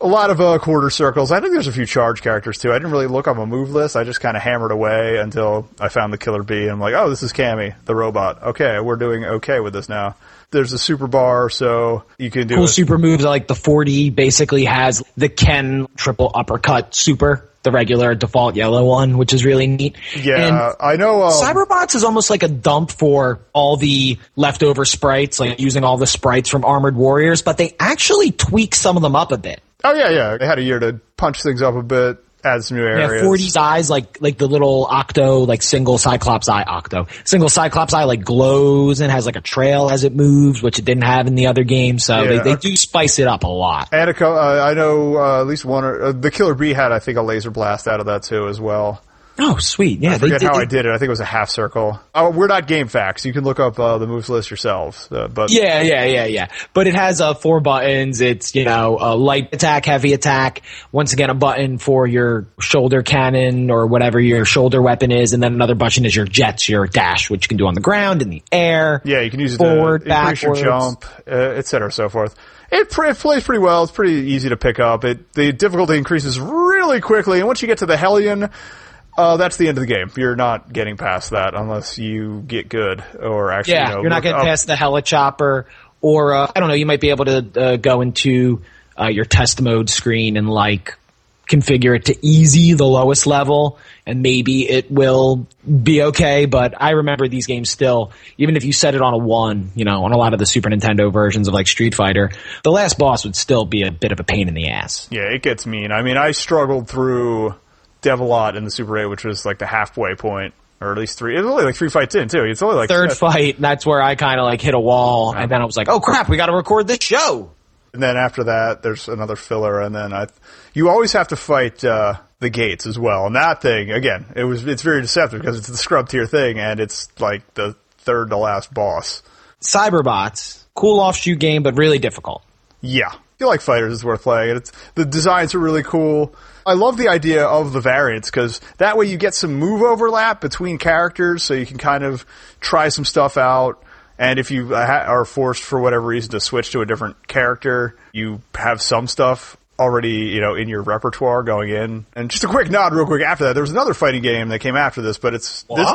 A lot of uh, quarter circles. I think there's a few charge characters too. I didn't really look on my move list. I just kind of hammered away until I found the killer bee. And I'm like, oh, this is Cammy, the robot. Okay, we're doing okay with this now. There's a super bar, so you can do Cool a- super moves like the Fordy basically has the Ken triple uppercut super, the regular default yellow one, which is really neat. Yeah, And I know. Um, Cyberbots is almost like a dump for all the leftover sprites, like using all the sprites from Armored Warriors, but they actually tweak some of them up a bit. oh yeah, yeah. They had a year to punch things up a bit, add some new Yeah, areas. Fordy's eyes, like like the little Octo, like single Cyclops eye Octo. Single Cyclops eye like glows and has like a trail as it moves, which it didn't have in the other game. So Yeah. they, they do spice it up a lot. And a co- uh, I know uh, at least one. Or, uh, the killer bee had, I think, a laser blast out of that too, as well. Oh, sweet. Yeah, I forget how I did it. I think it was a half circle. Oh, we're not game facts. You can look up uh, the moves list yourselves. Uh, but Yeah, yeah, yeah, yeah. But it has uh, four buttons. It's you know uh, light attack, heavy attack. Once again, a button for your shoulder cannon or whatever your shoulder weapon is, and then another button is your jets, your dash, which you can do on the ground, in the air. Yeah, you can use it forward, to increase your jump, uh, et cetera, so forth. It, pr- it plays pretty well. It's pretty easy to pick up. It the difficulty increases really quickly, and once you get to the Hellion, uh, that's the end of the game. You're not getting past that unless you get good or actually. Yeah, you know, you're not getting up- past the helichopper, or uh, I don't know. You might be able to uh, go into uh, your test mode screen and like configure it to easy, the lowest level, and maybe it will be okay. But I remember these games still, even if you set it on a one, you know, on a lot of the Super Nintendo versions of like Street Fighter, the last boss would still be a bit of a pain in the ass. Yeah, it gets mean. I mean, I struggled through Devilot in the Super 8, which was like the halfway point or at least three. It's only like three fights in too. It's only like Third fight, that's where I kind of like hit a wall, and then I was like, "Oh crap, we got to record this show." And then after that, there's another filler, and then I, you always have to fight uh, the Gaits as well. And that thing, again, it was it's very deceptive because it's the scrub tier thing, and it's like the third to last boss. Cyberbots, cool offshoot game, but really difficult. Yeah, if you like fighters, it's worth playing. It's the designs are really cool. I love the idea of the variants because that way you get some move overlap between characters, so you can kind of try some stuff out. And if you ha- are forced for whatever reason to switch to a different character, you have some stuff already, you know, in your repertoire going in. And just a quick nod, real quick. After that, there was another fighting game that came after this, but it's this,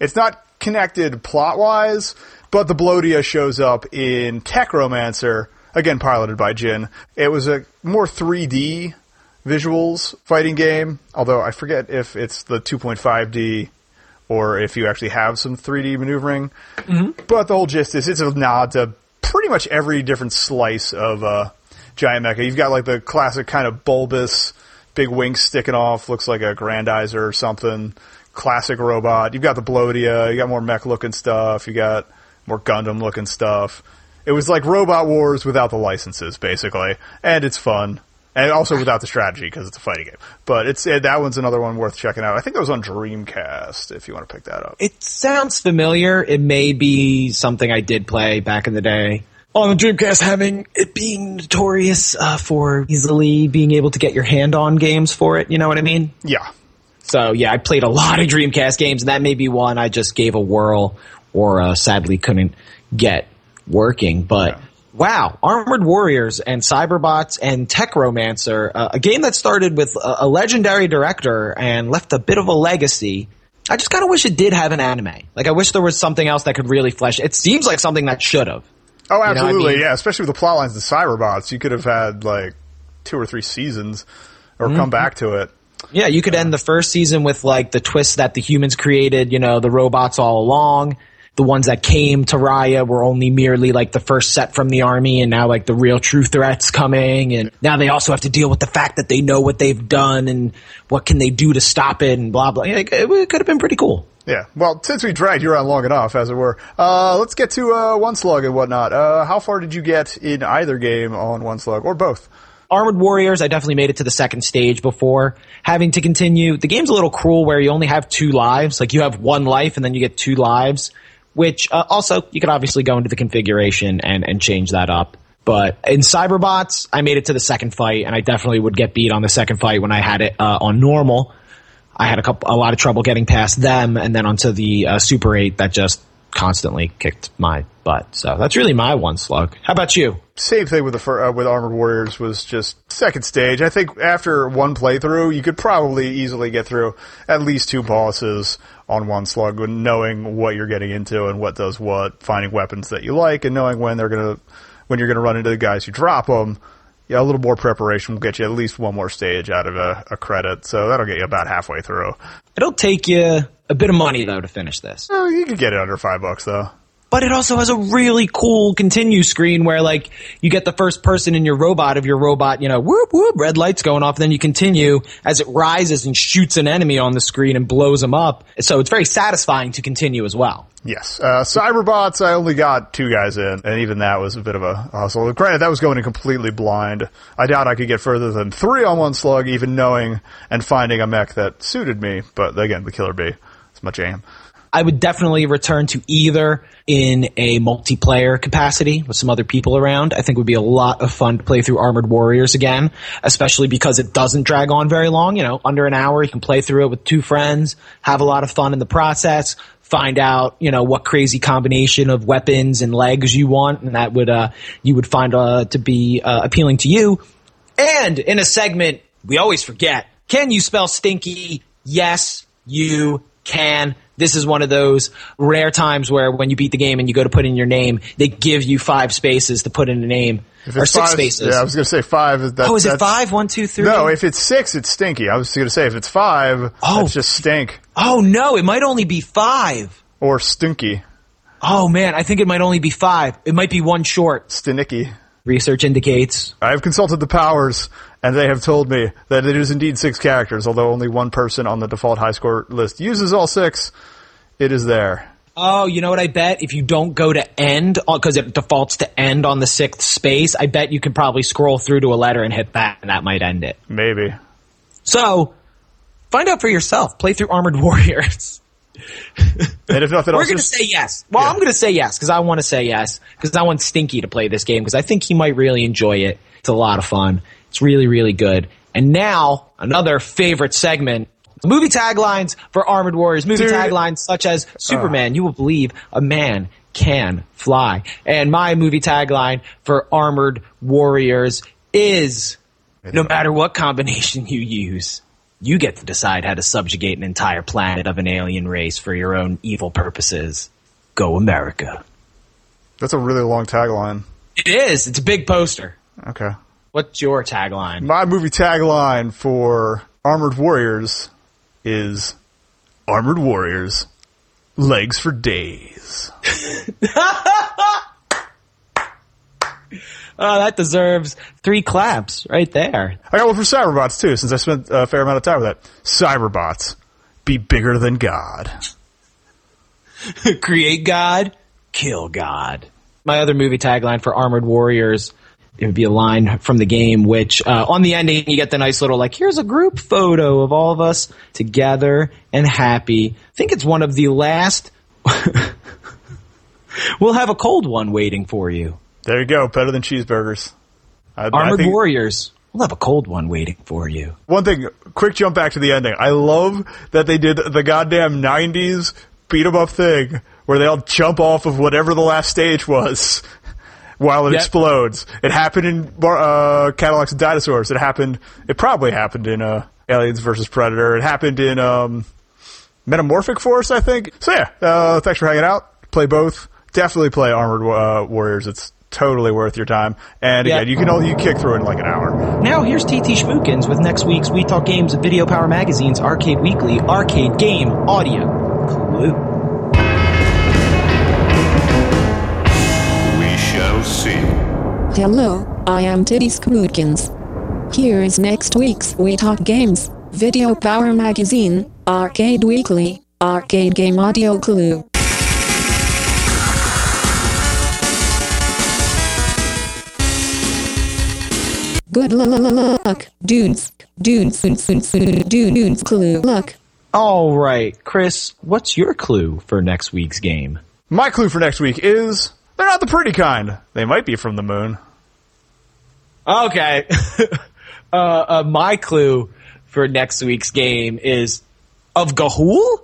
it's not connected plot wise, but the Blodia shows up in Techromancer, again piloted by Jin. It was a more 3D visuals fighting game, although I forget if it's the 2.5D or if you actually have some 3D maneuvering. But the whole gist is it's a nod to pretty much every different slice of uh, giant mecha. You've got like the classic kind of bulbous, big wings sticking off, looks like a Grendizer or something. Classic robot. You've got the Blodia. You got more mech looking stuff. You got more Gundam looking stuff. It was like Robot Wars without the licenses, basically, and it's fun. And also without the strategy because it's a fighting game. But it's that one's another one worth checking out. I think that was on Dreamcast. If you want to pick that up. It sounds familiar. It may be something I did play back in the day. On the Dreamcast, having it being notorious uh, for easily being able to get your hand on games for it, you know what I mean? Yeah, So yeah, I played a lot of Dreamcast games, and that may be one I just gave a whirl or uh, sadly couldn't get working. But wow, Armored Warriors and Cyberbots and Techromancer, uh, a game that started with a, a legendary director and left a bit of a legacy. I just kind of wish it did have an anime. Like I wish there was something else that could really flesh. It seems like something that should have. Oh, You know I absolutely, mean? yeah. Especially with the plot lines of Cyberbots, you could have had like two or three seasons, or Mm-hmm. come back to it. Yeah, you could end the first season with like the twist that the humans created, you know, the robots all along. The ones that came to Raya were only merely like the first set from the army and now like the real true threats coming and now they also have to deal with the fact that they know what they've done and what can they do to stop it and blah blah. Yeah, It, it could have been pretty cool. Yeah. Well, since we dragged you around long enough, as it were, uh, let's get to uh, One Slug and whatnot. Uh, how far did you get in either game on One Slug or both? Armored Warriors, I definitely made it to the second stage before having to continue. The game's a little cruel where you only have two lives. Like you have one life and then you get two lives, which uh, also you could obviously go into the configuration and, and change that up. But in Cyberbots, I made it to the second fight and I definitely would get beat on the second fight when I had it uh, on normal. I had a couple, a lot of trouble getting past them and then onto the uh, Super 8 that just constantly kicked my butt. So that's really my one slug. How about you? Same thing with the uh, with Armored Warriors was just second stage. I think after one playthrough, you could probably easily get through at least two bosses on one slug, knowing what you're getting into and what does what, finding weapons that you like, and knowing when they're gonna when you're gonna run into the guys who drop them. Yeah, a little more preparation will get you at least one more stage out of a, a credit, so that'll get you about halfway through. It'll take you a bit of money though to finish this. Oh, you could get it under five bucks though. But it also has a really cool continue screen where like you get the first person in your robot of your robot, you know, whoop whoop, red lights going off, then you continue as it rises and shoots an enemy on the screen and blows them up. So it's very satisfying to continue as well. Yes. Uh, Cyberbots, I only got two guys in, and even that was a bit of a hustle. Granted, that was going in completely blind. I doubt I could get further than three on one slug, even knowing and finding a mech that suited me. But again, the Killer Bee, it's my jam. I would definitely return to either in a multiplayer capacity with some other people around. I think would be a lot of fun to play through Armored Warriors again, especially because it doesn't drag on very long. You know, under an hour, you can play through it with two friends, have a lot of fun in the process, find out, you know, what crazy combination of weapons and legs you want, and that would, uh, you would find, uh, to be, uh, appealing to you. And in a segment we always forget, can you spell stinky? Yes, you can. This is one of those rare times where when you beat the game and you go to put in your name, they give you five spaces to put in a name. Or six five- spaces. Yeah, I was going to say five. That, oh, is it five? One, two, three? No, if it's six, it's stinky. I was going to say if it's five, Oh. it's just stink oh no, it might only be five. or stinky, Oh man, I think it might only be five. It might be one short. stinicky. Research indicates. I have consulted the powers, and they have told me that it is indeed six characters, although only one person on the default high score list uses all six. it is there. Oh, you know what I bet? If you don't go to end, uh, because it defaults to end on the sixth space, I bet you can probably scroll through to a letter and hit that, and that might end it. Maybe. So, find out for yourself. Play through Armored (laughs) Warriors. (laughs) And if nothing We're else, going to say yes. Well, Yeah. I'm going to say yes because I want to say yes because I want Stinky to play this game because I think he might really enjoy it. It's a lot of fun. It's really, really good. And now another favorite segment. Movie taglines for Armored Warriors. Movie Dude. taglines such as ah. Superman, you will believe a man can fly. And my movie tagline for Armored Warriors is no matter what combination (laughs) you use, you get to decide how to subjugate an entire planet of an alien race for your own evil purposes. Go America. that's a really long tagline. It is. It's a big poster. Okay. What's your tagline? My movie tagline for Armored Warriors is Armored Warriors, legs for days. (laughs) Oh, that deserves three claps right there. I got one for Cyberbots too, since I spent a fair amount of time with that. Cyberbots, be bigger than God. (laughs) Create God, kill God. My other movie tagline for Armored Warriors, it would be a line from the game, which uh, on the ending you get the nice little like, here's a group photo of all of us together and happy. I think it's one of the last. (laughs) we'll have a cold one waiting for you. There you go, better than cheeseburgers. I, I Armored think- Warriors. We'll have a cold one waiting for you. One thing, quick jump back to the ending. I love that they did the goddamn 90s beat 'em up thing where they all jump off of whatever the last stage was (laughs) while it Yep. explodes. It happened in uh, Cadillacs and Dinosaurs. It happened, it probably happened in uh, Aliens versus Predator. It happened in um, Metamorphic Force, I think. So yeah, uh, thanks for hanging out. Play both. Definitely play Armored uh, Warriors. It's totally worth your time. And Yeah. again, you can only you kick through it in like an hour. Now here's TT Schmookins with next week's We Talk Games Video Power Magazine's Arcade Weekly Arcade Game Audio Clue. We shall see. Hello, I am Teddy Scrookins. Here is next week's We Talk Games, Video Power Magazine, Arcade Weekly, Arcade Game Audio Clue. Good lu- lu- lu- luck, dudes, dudes, dudes, dudes, dudes, dudes, clue, luck. All right, Chris, what's your clue for next week's game? My clue for next week is they're not the pretty kind. They might be from the moon. Okay. (laughs) uh, uh, my clue for next week's game is of Gahul?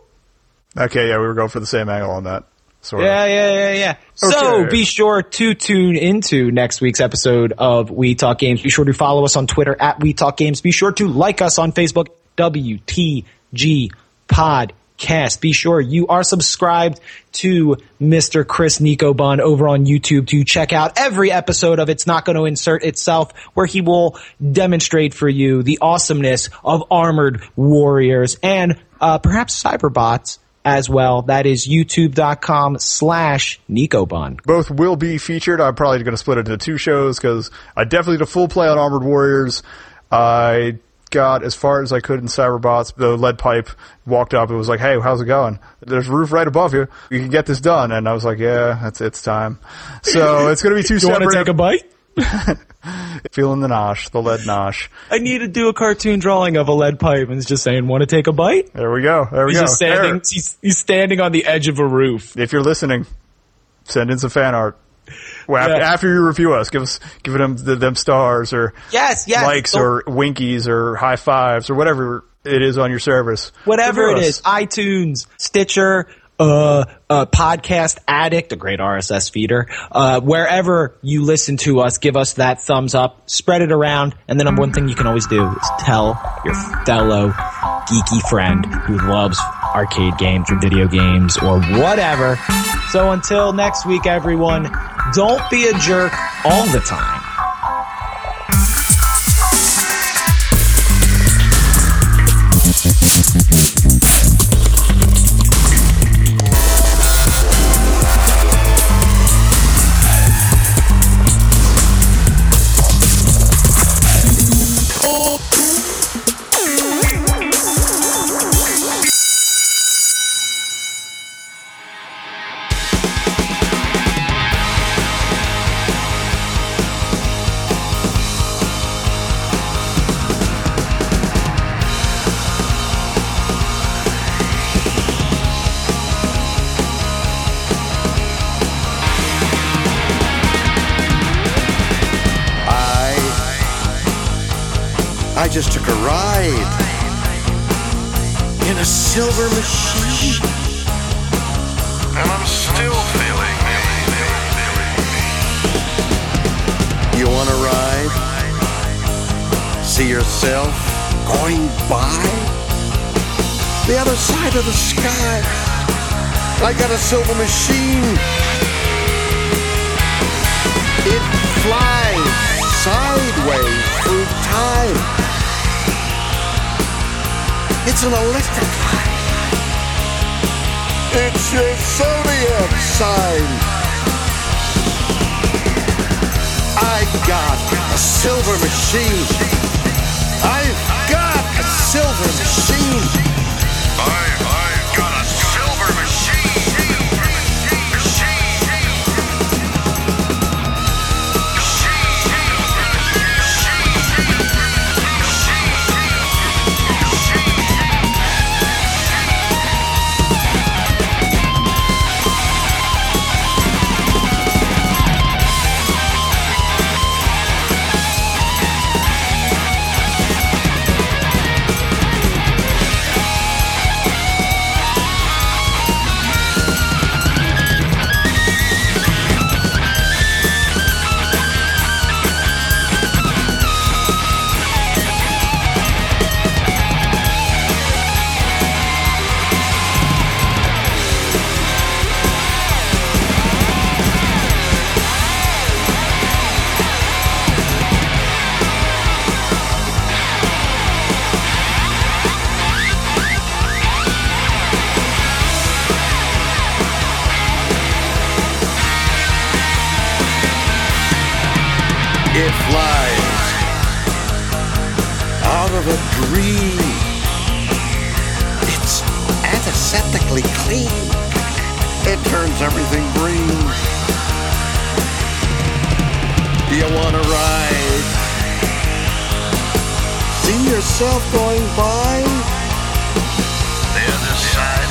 Okay, yeah, we were going for the same angle on that. Sort Yeah, yeah, yeah, yeah. So Okay. be sure to tune into next week's episode of We Talk Games. Be sure to follow us on Twitter at We Talk Games. Be sure to like us on Facebook, WTG Podcast. Be sure you are subscribed to Mr. Chris Nico Bun over on YouTube to check out every episode of It's Not Going to Insert Itself, where he will demonstrate for you the awesomeness of Armored Warriors and uh, perhaps Cyberbots as well. That is youtube.com slash NicoBun. Both will be featured. I'm probably going to split it into two shows because I definitely did a full play on Armored Warriors. I got as far as I could in Cyberbots. The lead pipe walked up. It was like, "Hey, how's it going? There's a roof right above you. You can get this done." And I was like, "Yeah, it's it's time." So it's going to be two (laughs) You want to separate. take a bite? (laughs) feeling the nosh, the lead nosh. I need to do a cartoon drawing of a lead pipe and it's just saying, want to take a bite? There we go. There we He's go. just standing, There. he's, he's standing on the edge of a roof. If you're listening, send in some fan art. Well, after, Yeah. after you review us, give us give them them stars or Yes, yes. likes So- or oh. winkies or high fives or whatever it is on your service. whatever it Review is, iTunes, Stitcher, uh, Podcast Addict, a great RSS feeder, uh, wherever you listen to us, give us that thumbs up, spread it around, and the number one thing you can always do is tell your fellow geeky friend who loves arcade games or video games or whatever. So until next week, everyone, don't be a jerk all the time. Just took a ride in a silver machine. And I'm still feeling. You want to ride? See yourself going by? The other side of the sky. I got a silver machine. It flies sideways through time. It's an electric light. It's your zodiac sign. I got a silver machine. I've got a silver machine. I've It flies out of a dream. It's antiseptically clean. It turns everything green. Do you want to ride? See yourself going by? The other side.